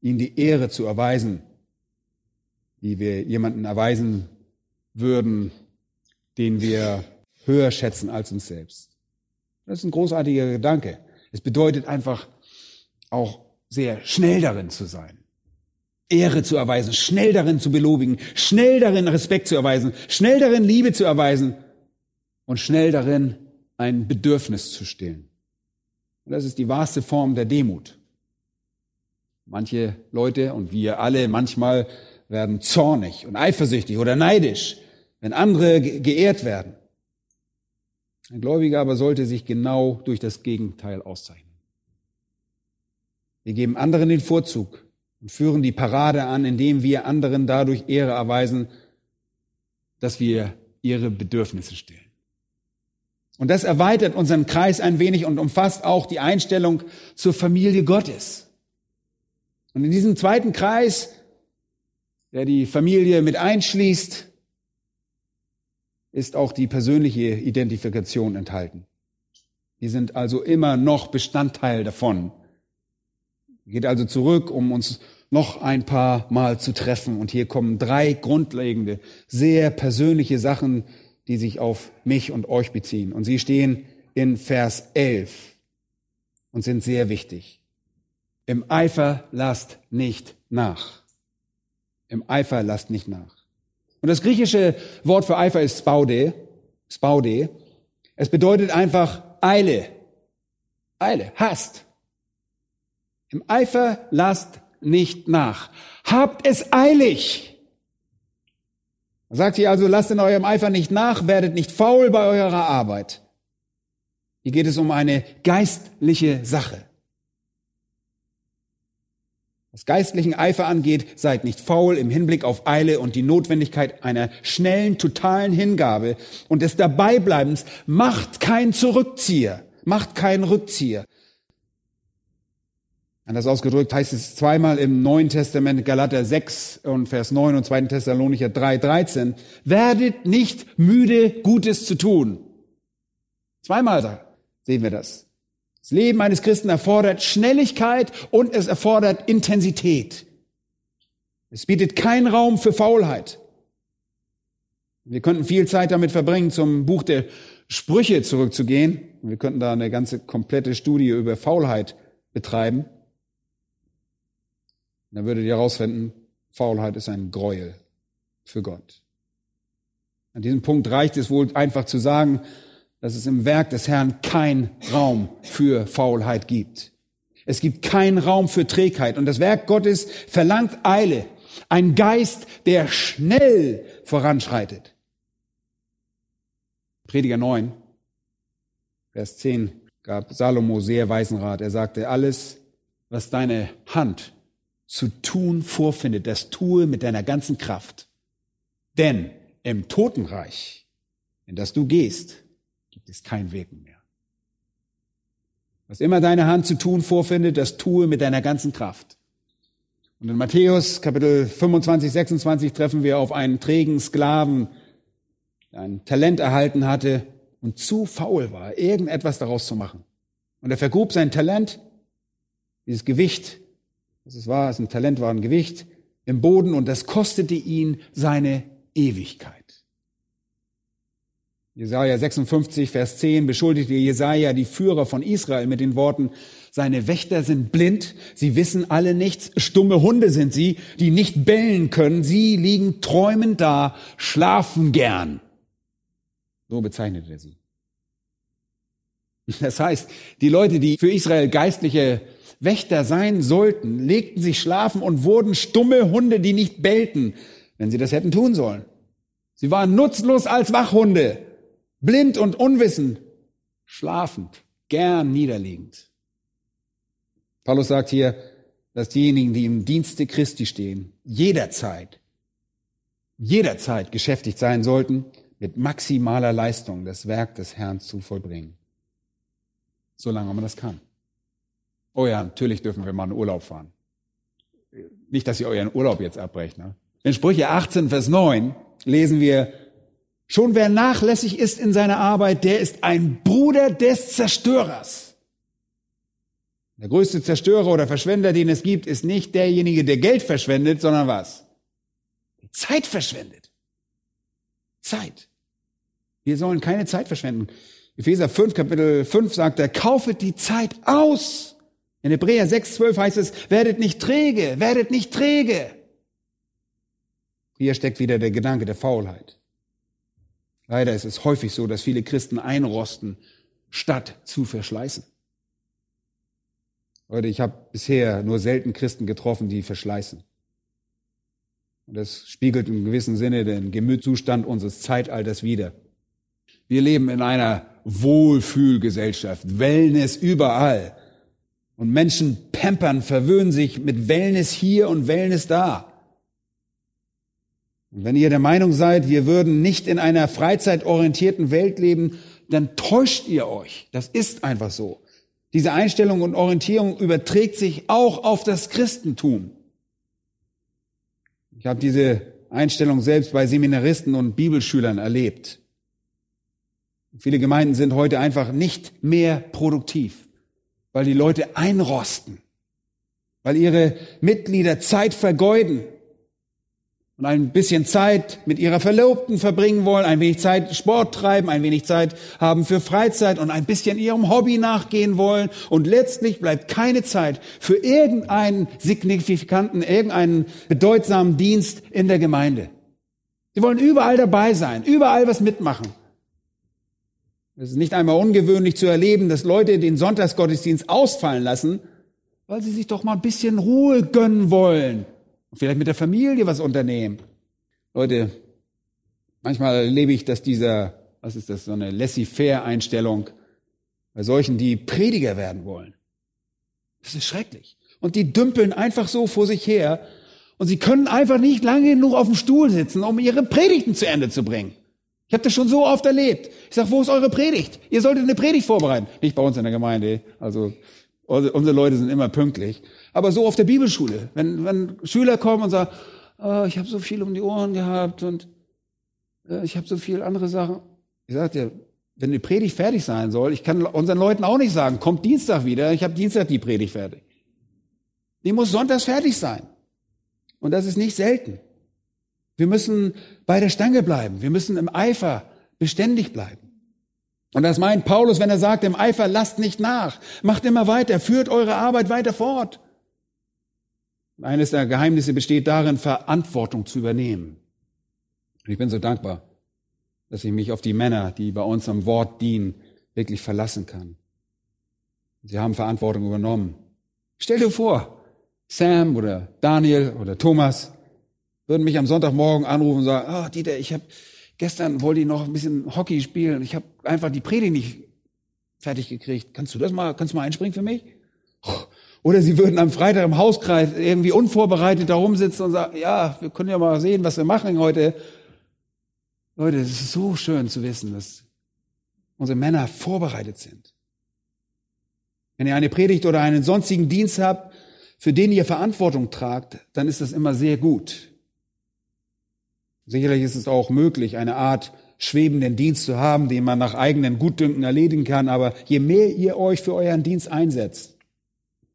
ihnen die Ehre zu erweisen, wie wir jemanden erweisen würden, den wir höher schätzen als uns selbst. Das ist ein großartiger Gedanke. Es bedeutet einfach auch sehr schnell darin zu sein. Ehre zu erweisen, schnell darin zu belobigen, schnell darin Respekt zu erweisen, schnell darin Liebe zu erweisen und schnell darin ein Bedürfnis zu stillen. Und das ist die wahrste Form der Demut. Manche Leute und wir alle manchmal werden zornig und eifersüchtig oder neidisch, wenn andere geehrt werden. Ein Gläubiger aber sollte sich genau durch das Gegenteil auszeichnen. Wir geben anderen den Vorzug und führen die Parade an, indem wir anderen dadurch Ehre erweisen, dass wir ihre Bedürfnisse stellen. Und das erweitert unseren Kreis ein wenig und umfasst auch die Einstellung zur Familie Gottes. Und in diesem zweiten Kreis der die Familie mit einschließt, ist auch die persönliche Identifikation enthalten. Die sind also immer noch Bestandteil davon. Geht also zurück, um uns noch ein paar Mal zu treffen. Und hier kommen drei grundlegende, sehr persönliche Sachen, die sich auf mich und euch beziehen. Und sie stehen in Vers 11 und sind sehr wichtig. Im Eifer lasst nicht nach. Im Eifer lasst nicht nach. Und das griechische Wort für Eifer ist Spaude. Spaude. Es bedeutet einfach Eile. Eile. Hast. Im Eifer lasst nicht nach. Habt es eilig. Sagt hier also, lasst in eurem Eifer nicht nach, werdet nicht faul bei eurer Arbeit. Hier geht es um eine geistliche Sache. Was geistlichen Eifer angeht, seid nicht faul im Hinblick auf Eile und die Notwendigkeit einer schnellen, totalen Hingabe und des Dabeibleibens. Macht keinen Zurückzieher, macht keinen Rückzieher. Anders ausgedrückt heißt es zweimal im Neuen Testament, Galater 6 und Vers 9 und 2. Thessalonicher 3, 13, werdet nicht müde, Gutes zu tun. Zweimal sehen wir das. Das Leben eines Christen erfordert Schnelligkeit und es erfordert Intensität. Es bietet keinen Raum für Faulheit. Wir könnten viel Zeit damit verbringen, zum Buch der Sprüche zurückzugehen. Wir könnten da eine ganze komplette Studie über Faulheit betreiben. Dann würdet ihr herausfinden, Faulheit ist ein Gräuel für Gott. An diesem Punkt reicht es wohl einfach zu sagen, dass es im Werk des Herrn kein Raum für Faulheit gibt. Es gibt keinen Raum für Trägheit. Und das Werk Gottes verlangt Eile. Ein Geist, der schnell voranschreitet. Prediger 9, Vers 10 gab Salomo sehr weisen Rat. Er sagte, alles, was deine Hand zu tun vorfindet, das tue mit deiner ganzen Kraft. Denn im Totenreich, in das du gehst, gibt es kein Wirken mehr. Was immer deine Hand zu tun vorfindet, das tue mit deiner ganzen Kraft. Und in Matthäus Kapitel 25, 26 treffen wir auf einen trägen Sklaven, der ein Talent erhalten hatte und zu faul war, irgendetwas daraus zu machen. Und er vergrub sein Talent, dieses Gewicht, es war, es ein Talent war ein Gewicht, im Boden und das kostete ihn seine Ewigkeit. Jesaja 56, Vers 10 beschuldigte Jesaja die Führer von Israel mit den Worten, seine Wächter sind blind, sie wissen alle nichts, stumme Hunde sind sie, die nicht bellen können, sie liegen träumend da, schlafen gern. So bezeichnete er sie. Das heißt, die Leute, die für Israel geistliche Wächter sein sollten, legten sich schlafen und wurden stumme Hunde, die nicht bellten, wenn sie das hätten tun sollen. Sie waren nutzlos als Wachhunde, blind und unwissend, schlafend, gern niederliegend. Paulus sagt hier, dass diejenigen, die im Dienste Christi stehen, jederzeit, jederzeit geschäftigt sein sollten, mit maximaler Leistung das Werk des Herrn zu vollbringen. Solange man das kann. Oh ja, natürlich dürfen wir mal in Urlaub fahren. Nicht, dass ihr euren Urlaub jetzt abbrecht. Ne? In Sprüche 18, Vers 9 lesen wir, schon wer nachlässig ist in seiner Arbeit, der ist ein Bruder des Zerstörers. Der größte Zerstörer oder Verschwender, den es gibt, ist nicht derjenige, der Geld verschwendet, sondern was? Zeit verschwendet. Zeit. Wir sollen keine Zeit verschwenden. Epheser 5, Kapitel 5 sagt er, kaufet die Zeit aus. In Hebräer 6, 12 heißt es, werdet nicht träge, werdet nicht träge. Hier steckt wieder der Gedanke der Faulheit. Leider ist es häufig so, dass viele Christen einrosten, statt zu verschleißen. Leute, ich habe bisher nur selten Christen getroffen, die verschleißen. Und das spiegelt im gewissen Sinne den Gemütszustand unseres Zeitalters wider. Wir leben in einer Wohlfühlgesellschaft, Wellness überall. Und Menschen pampern, verwöhnen sich mit Wellness hier und Wellness da. Und wenn ihr der Meinung seid, wir würden nicht in einer freizeitorientierten Welt leben, dann täuscht ihr euch. Das ist einfach so. Diese Einstellung und Orientierung überträgt sich auch auf das Christentum. Ich habe diese Einstellung selbst bei Seminaristen und Bibelschülern erlebt. Viele Gemeinden sind heute einfach nicht mehr produktiv weil die Leute einrosten, weil ihre Mitglieder Zeit vergeuden und ein bisschen Zeit mit ihrer Verlobten verbringen wollen, ein wenig Zeit Sport treiben, ein wenig Zeit haben für Freizeit und ein bisschen ihrem Hobby nachgehen wollen. Und letztlich bleibt keine Zeit für irgendeinen signifikanten, irgendeinen bedeutsamen Dienst in der Gemeinde. Sie wollen überall dabei sein, überall was mitmachen. Es ist nicht einmal ungewöhnlich zu erleben, dass Leute den Sonntagsgottesdienst ausfallen lassen, weil sie sich doch mal ein bisschen Ruhe gönnen wollen. Und vielleicht mit der Familie was unternehmen. Leute, manchmal erlebe ich, dass dieser, was ist das, so eine laissez-faire-Einstellung bei solchen, die Prediger werden wollen. Das ist schrecklich. Und die dümpeln einfach so vor sich her und sie können einfach nicht lange genug auf dem Stuhl sitzen, um ihre Predigten zu Ende zu bringen. Ich habe das schon so oft erlebt. Ich sage, wo ist eure Predigt? Ihr solltet eine Predigt vorbereiten. Nicht bei uns in der Gemeinde. Also unsere Leute sind immer pünktlich. Aber so auf der Bibelschule. Wenn, wenn Schüler kommen und sagen, oh, ich habe so viel um die Ohren gehabt und äh, ich habe so viel andere Sachen. Ich sage dir, wenn die Predigt fertig sein soll, ich kann unseren Leuten auch nicht sagen, kommt Dienstag wieder, ich habe Dienstag die Predigt fertig. Die muss sonntags fertig sein. Und das ist nicht selten. Wir müssen bei der Stange bleiben. Wir müssen im Eifer beständig bleiben. Und das meint Paulus, wenn er sagt, im Eifer lasst nicht nach. Macht immer weiter, führt eure Arbeit weiter fort. Eines der Geheimnisse besteht darin, Verantwortung zu übernehmen. Und ich bin so dankbar, dass ich mich auf die Männer, die bei uns am Wort dienen, wirklich verlassen kann. Sie haben Verantwortung übernommen. Stell dir vor, Sam oder Daniel oder Thomas, würden mich am Sonntagmorgen anrufen und sagen, ah, oh, Dieter, ich habe gestern wollte ich noch ein bisschen Hockey spielen. Ich habe einfach die Predigt nicht fertig gekriegt. Kannst du das mal, kannst du mal einspringen für mich? Oder sie würden am Freitag im Hauskreis irgendwie unvorbereitet da rumsitzen und sagen, ja, wir können ja mal sehen, was wir machen heute. Leute, es ist so schön zu wissen, dass unsere Männer vorbereitet sind. Wenn ihr eine Predigt oder einen sonstigen Dienst habt, für den ihr Verantwortung tragt, dann ist das immer sehr gut. Sicherlich ist es auch möglich, eine Art schwebenden Dienst zu haben, den man nach eigenen Gutdünken erledigen kann, aber je mehr ihr euch für euren Dienst einsetzt,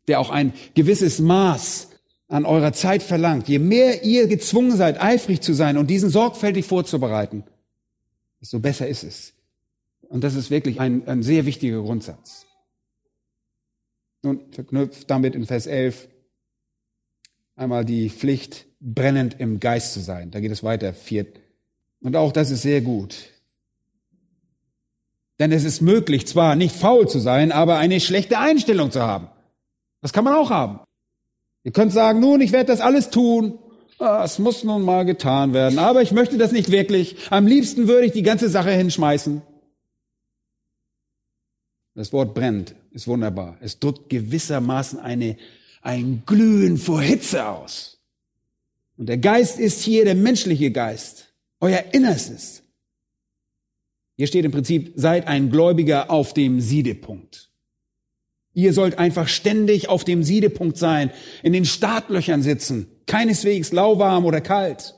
der auch ein gewisses Maß an eurer Zeit verlangt, je mehr ihr gezwungen seid, eifrig zu sein und diesen sorgfältig vorzubereiten, desto besser ist es. Und das ist wirklich ein, ein sehr wichtiger Grundsatz. Nun, verknüpft damit in Vers 11 einmal die Pflicht, brennend im Geist zu sein. Da geht es weiter, viert. Und auch das ist sehr gut. Denn es ist möglich, zwar nicht faul zu sein, aber eine schlechte Einstellung zu haben. Das kann man auch haben. Ihr könnt sagen, nun, ich werde das alles tun. Ah, es muss nun mal getan werden. Aber ich möchte das nicht wirklich. Am liebsten würde ich die ganze Sache hinschmeißen. Das Wort brennt ist wunderbar. Es drückt gewissermaßen eine, ein Glühen vor Hitze aus. Und der Geist ist hier der menschliche Geist, euer Innerstes. Hier steht im Prinzip, seid ein Gläubiger auf dem Siedepunkt. Ihr sollt einfach ständig auf dem Siedepunkt sein, in den Startlöchern sitzen, keineswegs lauwarm oder kalt.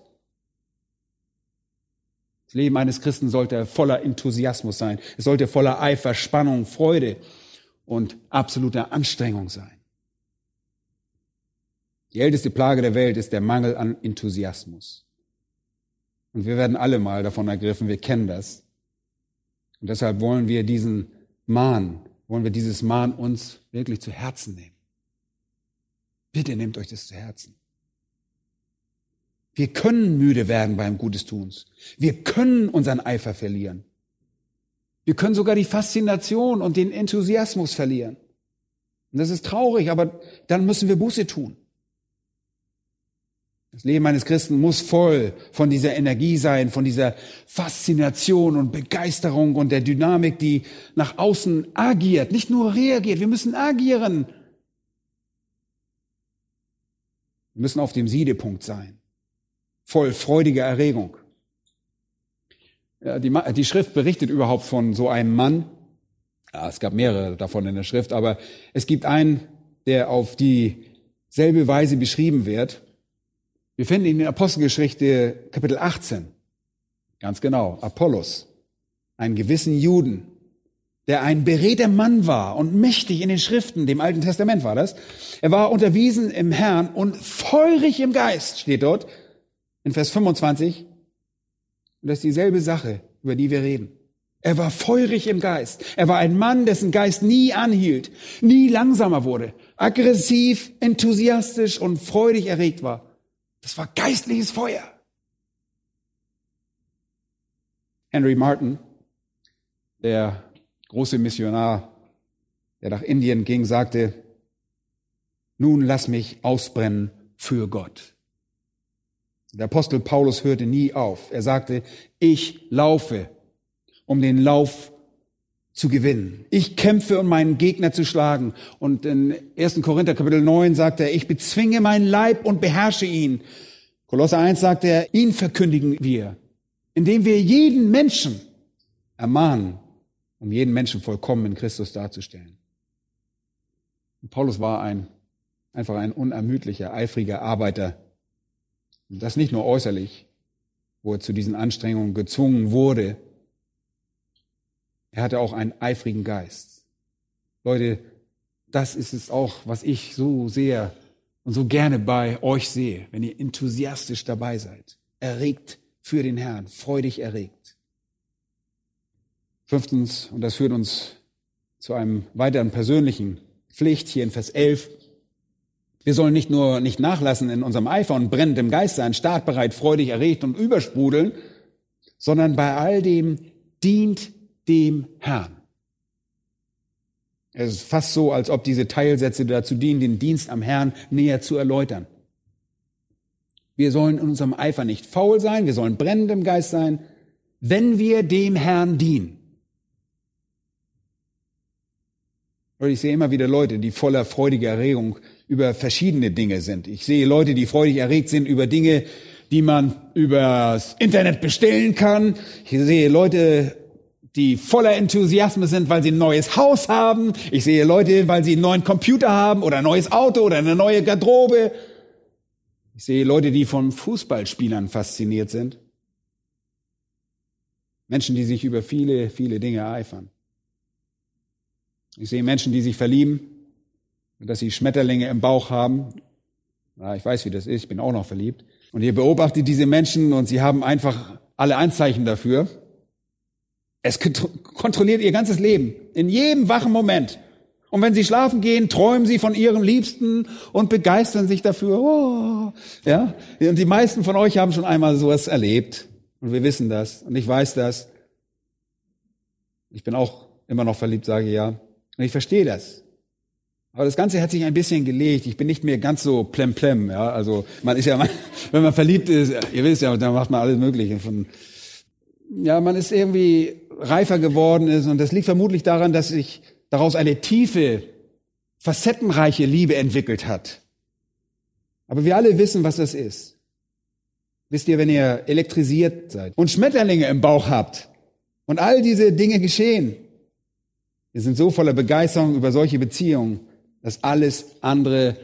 Das Leben eines Christen sollte voller Enthusiasmus sein. Es sollte voller Eifer, Spannung, Freude und absoluter Anstrengung sein. Die älteste Plage der Welt ist der Mangel an Enthusiasmus. Und wir werden alle mal davon ergriffen, wir kennen das. Und deshalb wollen wir diesen Mahn, wollen wir dieses Mahn uns wirklich zu Herzen nehmen. Bitte nehmt euch das zu Herzen. Wir können müde werden beim Gutes Tuns. Wir können unseren Eifer verlieren. Wir können sogar die Faszination und den Enthusiasmus verlieren. Und das ist traurig, aber dann müssen wir Buße tun. Das Leben eines Christen muss voll von dieser Energie sein, von dieser Faszination und Begeisterung und der Dynamik, die nach außen agiert, nicht nur reagiert. Wir müssen agieren. Wir müssen auf dem Siedepunkt sein, voll freudiger Erregung. Die, die Schrift berichtet überhaupt von so einem Mann. Ja, es gab mehrere davon in der Schrift, aber es gibt einen, der auf dieselbe Weise beschrieben wird. Wir finden ihn in Apostelgeschichte Kapitel 18. Ganz genau. Apollos. Einen gewissen Juden, der ein beredter Mann war und mächtig in den Schriften, dem Alten Testament war das. Er war unterwiesen im Herrn und feurig im Geist, steht dort in Vers 25. Und das ist dieselbe Sache, über die wir reden. Er war feurig im Geist. Er war ein Mann, dessen Geist nie anhielt, nie langsamer wurde, aggressiv, enthusiastisch und freudig erregt war. Das war geistliches Feuer. Henry Martin, der große Missionar, der nach Indien ging, sagte, nun lass mich ausbrennen für Gott. Der Apostel Paulus hörte nie auf. Er sagte, ich laufe, um den Lauf zu gewinnen. Ich kämpfe, um meinen Gegner zu schlagen. Und in 1. Korinther Kapitel 9 sagt er, ich bezwinge meinen Leib und beherrsche ihn. Kolosser 1 sagt er, ihn verkündigen wir, indem wir jeden Menschen ermahnen, um jeden Menschen vollkommen in Christus darzustellen. Und Paulus war ein, einfach ein unermüdlicher, eifriger Arbeiter. Und das nicht nur äußerlich, wo er zu diesen Anstrengungen gezwungen wurde, er hatte auch einen eifrigen Geist. Leute, das ist es auch, was ich so sehr und so gerne bei euch sehe, wenn ihr enthusiastisch dabei seid, erregt für den Herrn, freudig erregt. Fünftens, und das führt uns zu einem weiteren persönlichen Pflicht hier in Vers 11. Wir sollen nicht nur nicht nachlassen in unserem Eifer und brennend im Geist sein, startbereit, freudig erregt und übersprudeln, sondern bei all dem dient dem Herrn. Es ist fast so, als ob diese Teilsätze dazu dienen, den Dienst am Herrn näher zu erläutern. Wir sollen in unserem Eifer nicht faul sein, wir sollen brennend im Geist sein, wenn wir dem Herrn dienen. Und ich sehe immer wieder Leute, die voller freudiger Erregung über verschiedene Dinge sind. Ich sehe Leute, die freudig erregt sind über Dinge, die man übers Internet bestellen kann. Ich sehe Leute, die voller Enthusiasmus sind, weil sie ein neues Haus haben. Ich sehe Leute, weil sie einen neuen Computer haben oder ein neues Auto oder eine neue Garderobe. Ich sehe Leute, die von Fußballspielern fasziniert sind. Menschen, die sich über viele, viele Dinge ereifern. Ich sehe Menschen, die sich verlieben, dass sie Schmetterlinge im Bauch haben. Ja, ich weiß, wie das ist, ich bin auch noch verliebt. Und ihr beobachtet diese Menschen und sie haben einfach alle Anzeichen dafür. Es kontrolliert ihr ganzes Leben, in jedem wachen Moment. Und wenn sie schlafen gehen, träumen sie von ihrem Liebsten und begeistern sich dafür. Oh, ja, und die meisten von euch haben schon einmal sowas erlebt. Und wir wissen das. Und ich weiß das. Ich bin auch immer noch verliebt, sage ich ja. Und ich verstehe das. Aber das Ganze hat sich ein bisschen gelegt. Ich bin nicht mehr ganz so plemplem. Ja, also man ist ja, wenn man verliebt ist, ihr wisst ja, dann macht man alles Mögliche. Von, ja, man ist irgendwie reifer geworden ist und das liegt vermutlich daran, dass sich daraus eine tiefe, facettenreiche Liebe entwickelt hat. Aber wir alle wissen, was das ist. Wisst ihr, wenn ihr elektrisiert seid und Schmetterlinge im Bauch habt und all diese Dinge geschehen, wir sind so voller Begeisterung über solche Beziehungen, dass alles andere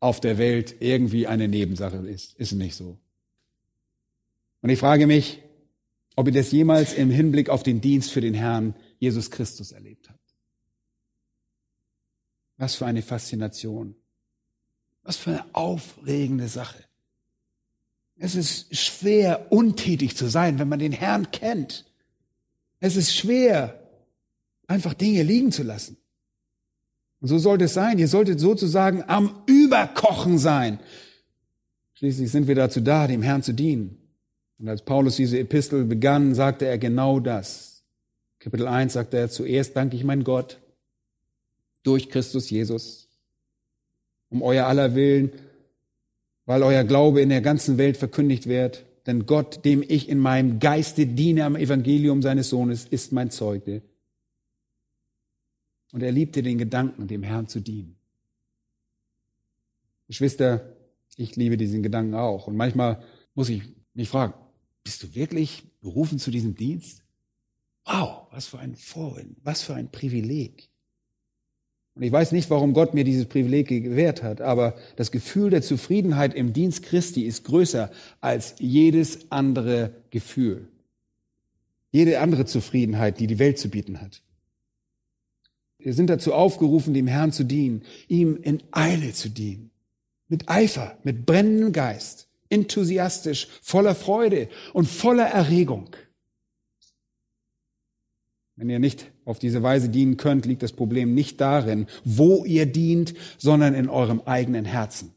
auf der Welt irgendwie eine Nebensache ist. Ist nicht so. Und ich frage mich, ob ihr das jemals im Hinblick auf den Dienst für den Herrn Jesus Christus erlebt habt. Was für eine Faszination. Was für eine aufregende Sache. Es ist schwer, untätig zu sein, wenn man den Herrn kennt. Es ist schwer, einfach Dinge liegen zu lassen. Und so sollte es sein. Ihr solltet sozusagen am Überkochen sein. Schließlich sind wir dazu da, dem Herrn zu dienen. Und als Paulus diese Epistel begann, sagte er genau das. Kapitel 1 sagte er, zuerst danke ich mein Gott durch Christus Jesus, um euer aller Willen, weil euer Glaube in der ganzen Welt verkündigt wird. Denn Gott, dem ich in meinem Geiste diene am Evangelium seines Sohnes, ist mein Zeuge. Und er liebte den Gedanken, dem Herrn zu dienen. Geschwister, ich liebe diesen Gedanken auch. Und manchmal muss ich mich fragen, bist du wirklich berufen zu diesem Dienst? Wow, was für ein Vorrecht, was für ein Privileg. Und ich weiß nicht, warum Gott mir dieses Privileg gewährt hat, aber das Gefühl der Zufriedenheit im Dienst Christi ist größer als jedes andere Gefühl. Jede andere Zufriedenheit, die die Welt zu bieten hat. Wir sind dazu aufgerufen, dem Herrn zu dienen, ihm in Eile zu dienen, mit Eifer, mit brennendem Geist, enthusiastisch, voller Freude und voller Erregung. Wenn ihr nicht auf diese Weise dienen könnt, liegt das Problem nicht darin, wo ihr dient, sondern in eurem eigenen Herzen.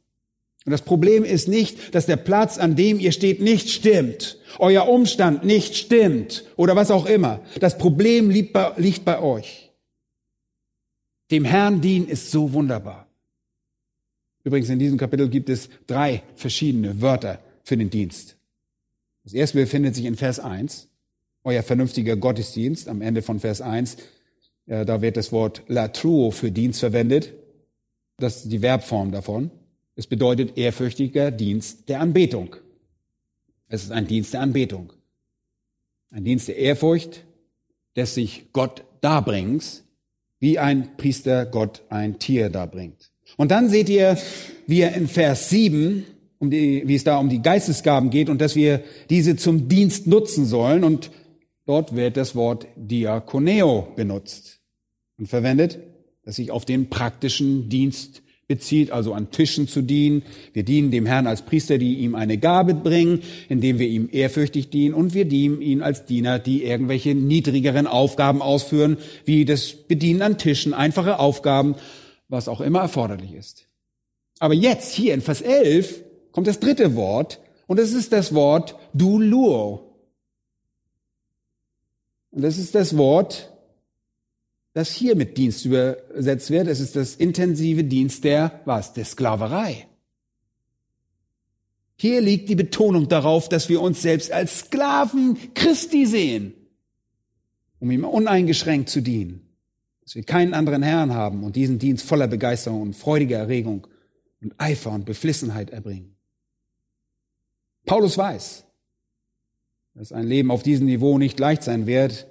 Und das Problem ist nicht, dass der Platz, an dem ihr steht, nicht stimmt, euer Umstand nicht stimmt oder was auch immer. Das Problem liegt bei, liegt bei euch. Dem Herrn dienen ist so wunderbar. Übrigens, in diesem Kapitel gibt es drei verschiedene Wörter für den Dienst. Das erste befindet sich in Vers 1 euer vernünftiger Gottesdienst am Ende von Vers 1. Äh, da wird das Wort latruo für Dienst verwendet. Das ist die Verbform davon. Es bedeutet ehrfürchtiger Dienst der Anbetung. Es ist ein Dienst der Anbetung. Ein Dienst der Ehrfurcht, des sich Gott darbringt, wie ein Priester Gott ein Tier darbringt. Und dann seht ihr, wie er in Vers 7, um die, wie es da um die Geistesgaben geht und dass wir diese zum Dienst nutzen sollen. Und Dort wird das Wort Diakoneo benutzt und verwendet, das sich auf den praktischen Dienst bezieht, also an Tischen zu dienen. Wir dienen dem Herrn als Priester, die ihm eine Gabe bringen, indem wir ihm ehrfürchtig dienen und wir dienen ihn als Diener, die irgendwelche niedrigeren Aufgaben ausführen, wie das Bedienen an Tischen, einfache Aufgaben, was auch immer erforderlich ist. Aber jetzt, hier in Vers 11, kommt das dritte Wort und es ist das Wort Duluo. Und das ist das Wort, das hier mit Dienst übersetzt wird. Es ist das intensive Dienst der, was? Der Sklaverei. Hier liegt die Betonung darauf, dass wir uns selbst als Sklaven Christi sehen, um ihm uneingeschränkt zu dienen. Dass wir keinen anderen Herrn haben und diesen Dienst voller Begeisterung und freudiger Erregung und Eifer und Beflissenheit erbringen. Paulus weiß, dass ein Leben auf diesem Niveau nicht leicht sein wird.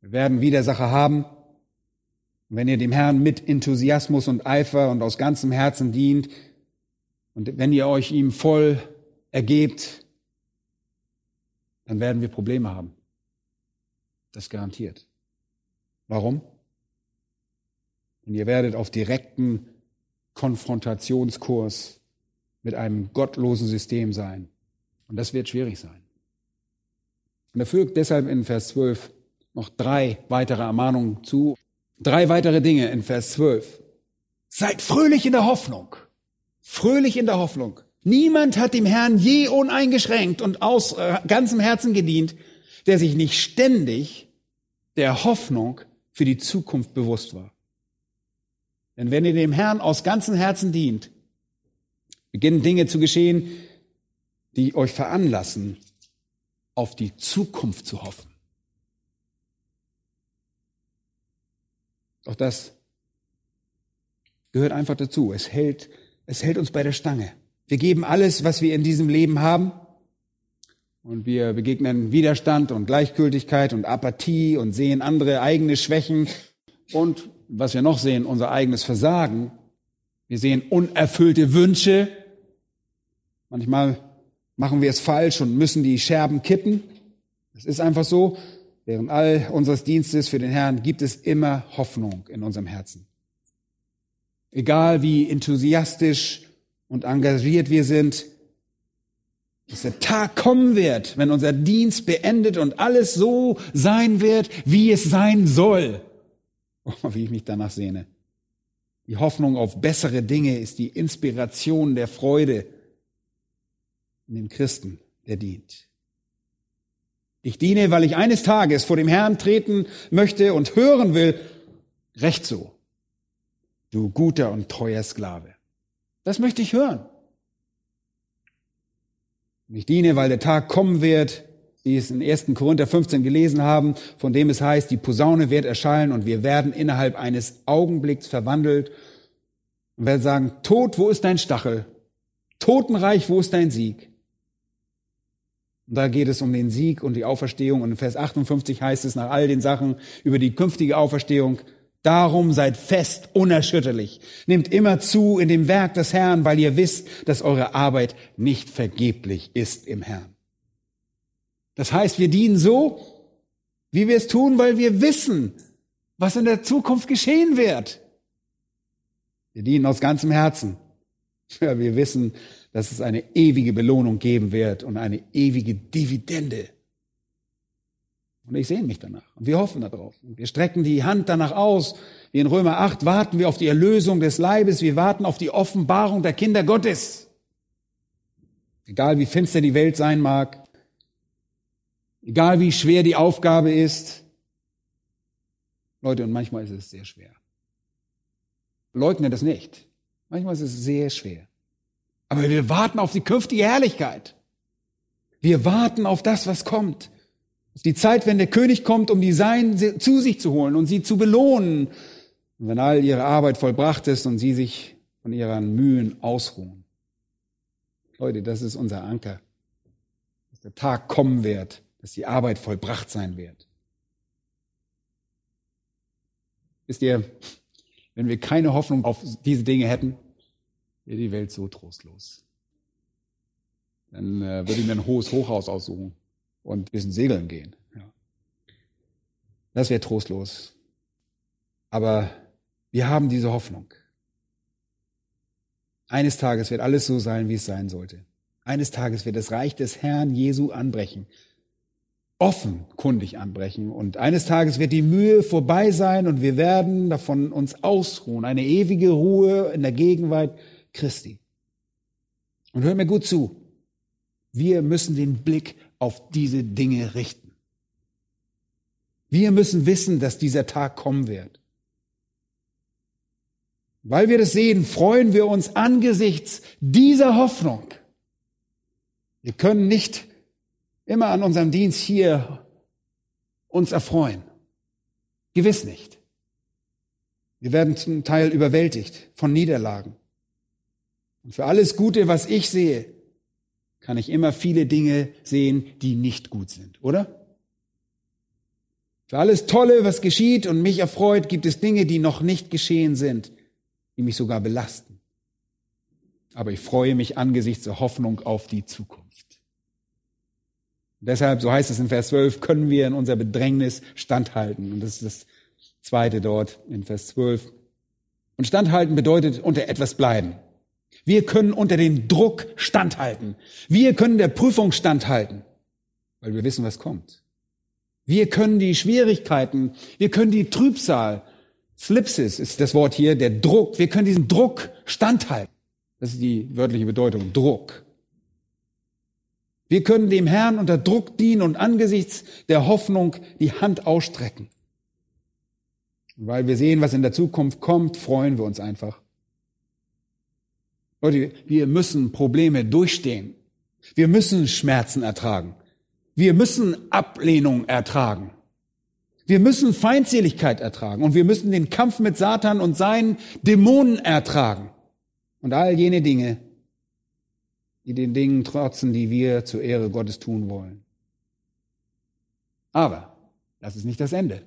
Wir werden Widersacher haben. Und wenn ihr dem Herrn mit Enthusiasmus und Eifer und aus ganzem Herzen dient und wenn ihr euch ihm voll ergebt, dann werden wir Probleme haben. Das garantiert. Warum? Denn ihr werdet auf direkten Konfrontationskurs mit einem gottlosen System sein. Und das wird schwierig sein. Und er fügt deshalb in Vers 12 noch drei weitere Ermahnungen zu. Drei weitere Dinge in Vers 12. Seid fröhlich in der Hoffnung. Fröhlich in der Hoffnung. Niemand hat dem Herrn je uneingeschränkt und aus äh, ganzem Herzen gedient, der sich nicht ständig der Hoffnung für die Zukunft bewusst war. Denn wenn ihr dem Herrn aus ganzem Herzen dient, beginnen Dinge zu geschehen, die euch veranlassen, auf die Zukunft zu hoffen. Auch das gehört einfach dazu. Es hält, es hält uns bei der Stange. Wir geben alles, was wir in diesem Leben haben. Und wir begegnen Widerstand und Gleichgültigkeit und Apathie und sehen andere eigene Schwächen und was wir noch sehen, unser eigenes Versagen. Wir sehen unerfüllte Wünsche. Manchmal machen wir es falsch und müssen die Scherben kippen. Das ist einfach so. Während all unseres Dienstes für den Herrn gibt es immer Hoffnung in unserem Herzen. Egal wie enthusiastisch und engagiert wir sind, dass der Tag kommen wird, wenn unser Dienst beendet und alles so sein wird, wie es sein soll. Oh, wie ich mich danach sehne. Die Hoffnung auf bessere Dinge ist die Inspiration der Freude in dem Christen, der dient. Ich diene, weil ich eines Tages vor dem Herrn treten möchte und hören will, recht so, du guter und treuer Sklave. Das möchte ich hören. Ich diene, weil der Tag kommen wird, wie es in 1. Korinther 15 gelesen haben, von dem es heißt, die Posaune wird erschallen und wir werden innerhalb eines Augenblicks verwandelt und werden sagen, Tod, wo ist dein Stachel? Totenreich, wo ist dein Sieg? Und da geht es um den Sieg und die Auferstehung. Und in Vers 58 heißt es nach all den Sachen über die künftige Auferstehung, darum seid fest, unerschütterlich. Nehmt immer zu in dem Werk des Herrn, weil ihr wisst, dass eure Arbeit nicht vergeblich ist im Herrn. Das heißt, wir dienen so, wie wir es tun, weil wir wissen, was in der Zukunft geschehen wird. Wir dienen aus ganzem Herzen. Ja, wir wissen, dass es eine ewige Belohnung geben wird und eine ewige Dividende. Und ich sehe mich danach. Und wir hoffen darauf. Und wir strecken die Hand danach aus. Wie in Römer 8 warten wir auf die Erlösung des Leibes. Wir warten auf die Offenbarung der Kinder Gottes. Egal wie finster die Welt sein mag. Egal wie schwer die Aufgabe ist. Leute, und manchmal ist es sehr schwer. Leugne das nicht. Manchmal ist es sehr schwer. Aber wir warten auf die künftige Herrlichkeit. Wir warten auf das, was kommt. Die Zeit, wenn der König kommt, um die Seinen zu sich zu holen und sie zu belohnen. Wenn all ihre Arbeit vollbracht ist und sie sich von ihren Mühen ausruhen. Leute, das ist unser Anker. Dass der Tag kommen wird, dass die Arbeit vollbracht sein wird. Wisst ihr, wenn wir keine Hoffnung auf diese Dinge hätten, wäre die Welt so trostlos. Dann äh, würde ich mir ein hohes Hochhaus aussuchen und ein bisschen segeln gehen. Ja. Das wäre trostlos. Aber wir haben diese Hoffnung. Eines Tages wird alles so sein, wie es sein sollte. Eines Tages wird das Reich des Herrn Jesu anbrechen. Offenkundig anbrechen. Und eines Tages wird die Mühe vorbei sein und wir werden davon uns ausruhen. Eine ewige Ruhe in der Gegenwart Christi. Und hört mir gut zu. Wir müssen den Blick auf diese Dinge richten. Wir müssen wissen, dass dieser Tag kommen wird. Weil wir das sehen, freuen wir uns angesichts dieser Hoffnung. Wir können nicht immer an unserem Dienst hier uns erfreuen. Gewiss nicht. Wir werden zum Teil überwältigt von Niederlagen. Und für alles Gute, was ich sehe, kann ich immer viele Dinge sehen, die nicht gut sind, oder? Für alles Tolle, was geschieht und mich erfreut, gibt es Dinge, die noch nicht geschehen sind, die mich sogar belasten. Aber ich freue mich angesichts der Hoffnung auf die Zukunft. Und deshalb, so heißt es in Vers 12, können wir in unser Bedrängnis standhalten. Und das ist das zweite dort in Vers 12. Und standhalten bedeutet unter etwas bleiben. Wir können unter dem Druck standhalten. Wir können der Prüfung standhalten, weil wir wissen, was kommt. Wir können die Schwierigkeiten, wir können die Trübsal, Flipsis ist das Wort hier, der Druck, wir können diesen Druck standhalten. Das ist die wörtliche Bedeutung, Druck. Wir können dem Herrn unter Druck dienen und angesichts der Hoffnung die Hand ausstrecken. Und weil wir sehen, was in der Zukunft kommt, freuen wir uns einfach. Leute, wir müssen Probleme durchstehen. Wir müssen Schmerzen ertragen. Wir müssen Ablehnung ertragen. Wir müssen Feindseligkeit ertragen und wir müssen den Kampf mit Satan und seinen Dämonen ertragen. Und all jene Dinge, die den Dingen trotzen, die wir zur Ehre Gottes tun wollen. Aber das ist nicht das Ende.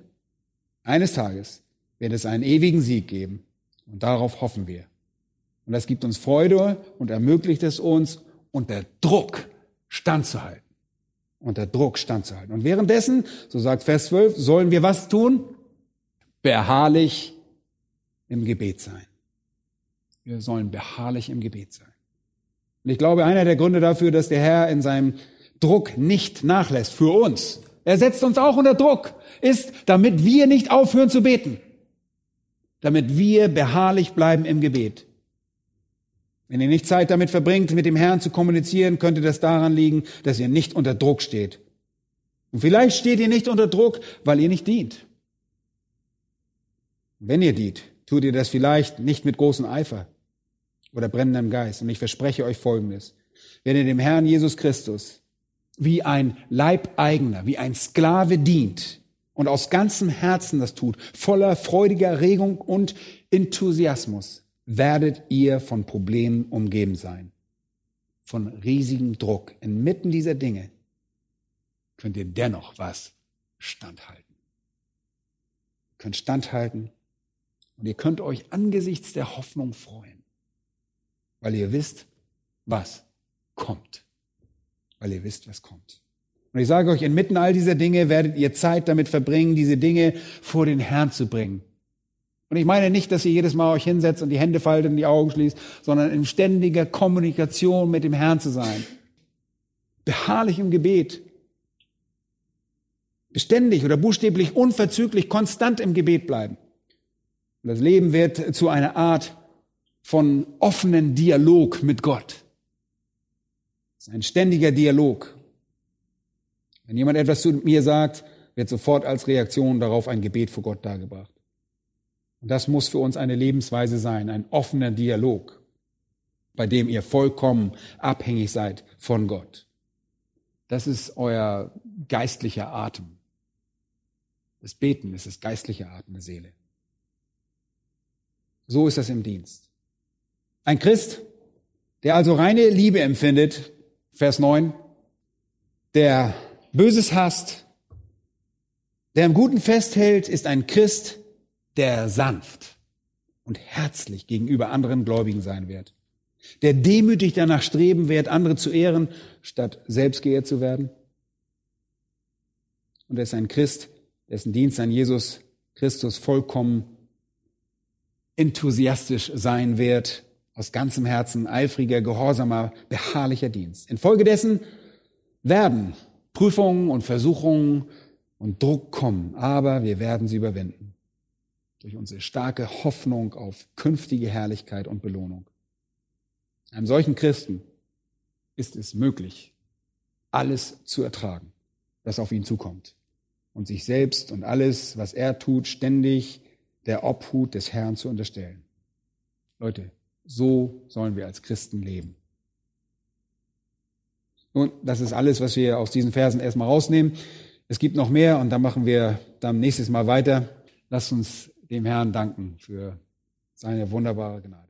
Eines Tages wird es einen ewigen Sieg geben und darauf hoffen wir. Und das gibt uns Freude und ermöglicht es uns, unter Druck standzuhalten. Unter Druck standzuhalten. Und währenddessen, so sagt Vers 12, sollen wir was tun? Beharrlich im Gebet sein. Wir sollen beharrlich im Gebet sein. Und ich glaube, einer der Gründe dafür, dass der Herr in seinem Druck nicht nachlässt für uns, er setzt uns auch unter Druck, ist, damit wir nicht aufhören zu beten. Damit wir beharrlich bleiben im Gebet. Wenn ihr nicht Zeit damit verbringt, mit dem Herrn zu kommunizieren, könnte das daran liegen, dass ihr nicht unter Druck steht. Und vielleicht steht ihr nicht unter Druck, weil ihr nicht dient. Wenn ihr dient, tut ihr das vielleicht nicht mit großem Eifer oder brennendem Geist. Und ich verspreche euch Folgendes. Wenn ihr dem Herrn Jesus Christus wie ein Leibeigener, wie ein Sklave dient und aus ganzem Herzen das tut, voller freudiger Regung und Enthusiasmus, werdet ihr von Problemen umgeben sein. Von riesigem Druck. Inmitten dieser Dinge könnt ihr dennoch was standhalten. Ihr könnt standhalten und ihr könnt euch angesichts der Hoffnung freuen, weil ihr wisst, was kommt. Weil ihr wisst, was kommt. Und ich sage euch, inmitten all dieser Dinge werdet ihr Zeit damit verbringen, diese Dinge vor den Herrn zu bringen. Und ich meine nicht, dass ihr jedes Mal euch hinsetzt und die Hände faltet und die Augen schließt, sondern in ständiger Kommunikation mit dem Herrn zu sein. Beharrlich im Gebet. Beständig oder buchstäblich unverzüglich konstant im Gebet bleiben. Und das Leben wird zu einer Art von offenen Dialog mit Gott. Es ist ein ständiger Dialog. Wenn jemand etwas zu mir sagt, wird sofort als Reaktion darauf ein Gebet vor Gott dargebracht. Und das muss für uns eine Lebensweise sein, ein offener Dialog, bei dem ihr vollkommen abhängig seid von Gott. Das ist euer geistlicher Atem. Das Beten ist das geistliche Atem der Seele. So ist das im Dienst. Ein Christ, der also reine Liebe empfindet, Vers 9, der Böses hasst, der im Guten festhält, ist ein Christ, der sanft und herzlich gegenüber anderen Gläubigen sein wird, der demütig danach streben wird, andere zu ehren, statt selbst geehrt zu werden. Und er ist ein Christ, dessen Dienst an Jesus Christus vollkommen enthusiastisch sein wird, aus ganzem Herzen eifriger, gehorsamer, beharrlicher Dienst. Infolgedessen werden Prüfungen und Versuchungen und Druck kommen, aber wir werden sie überwinden durch unsere starke Hoffnung auf künftige Herrlichkeit und Belohnung. Einem solchen Christen ist es möglich, alles zu ertragen, das auf ihn zukommt und sich selbst und alles, was er tut, ständig der Obhut des Herrn zu unterstellen. Leute, so sollen wir als Christen leben. Nun, das ist alles, was wir aus diesen Versen erstmal rausnehmen. Es gibt noch mehr und da machen wir dann nächstes Mal weiter. Lasst uns dem Herrn danken für seine wunderbare Gnade.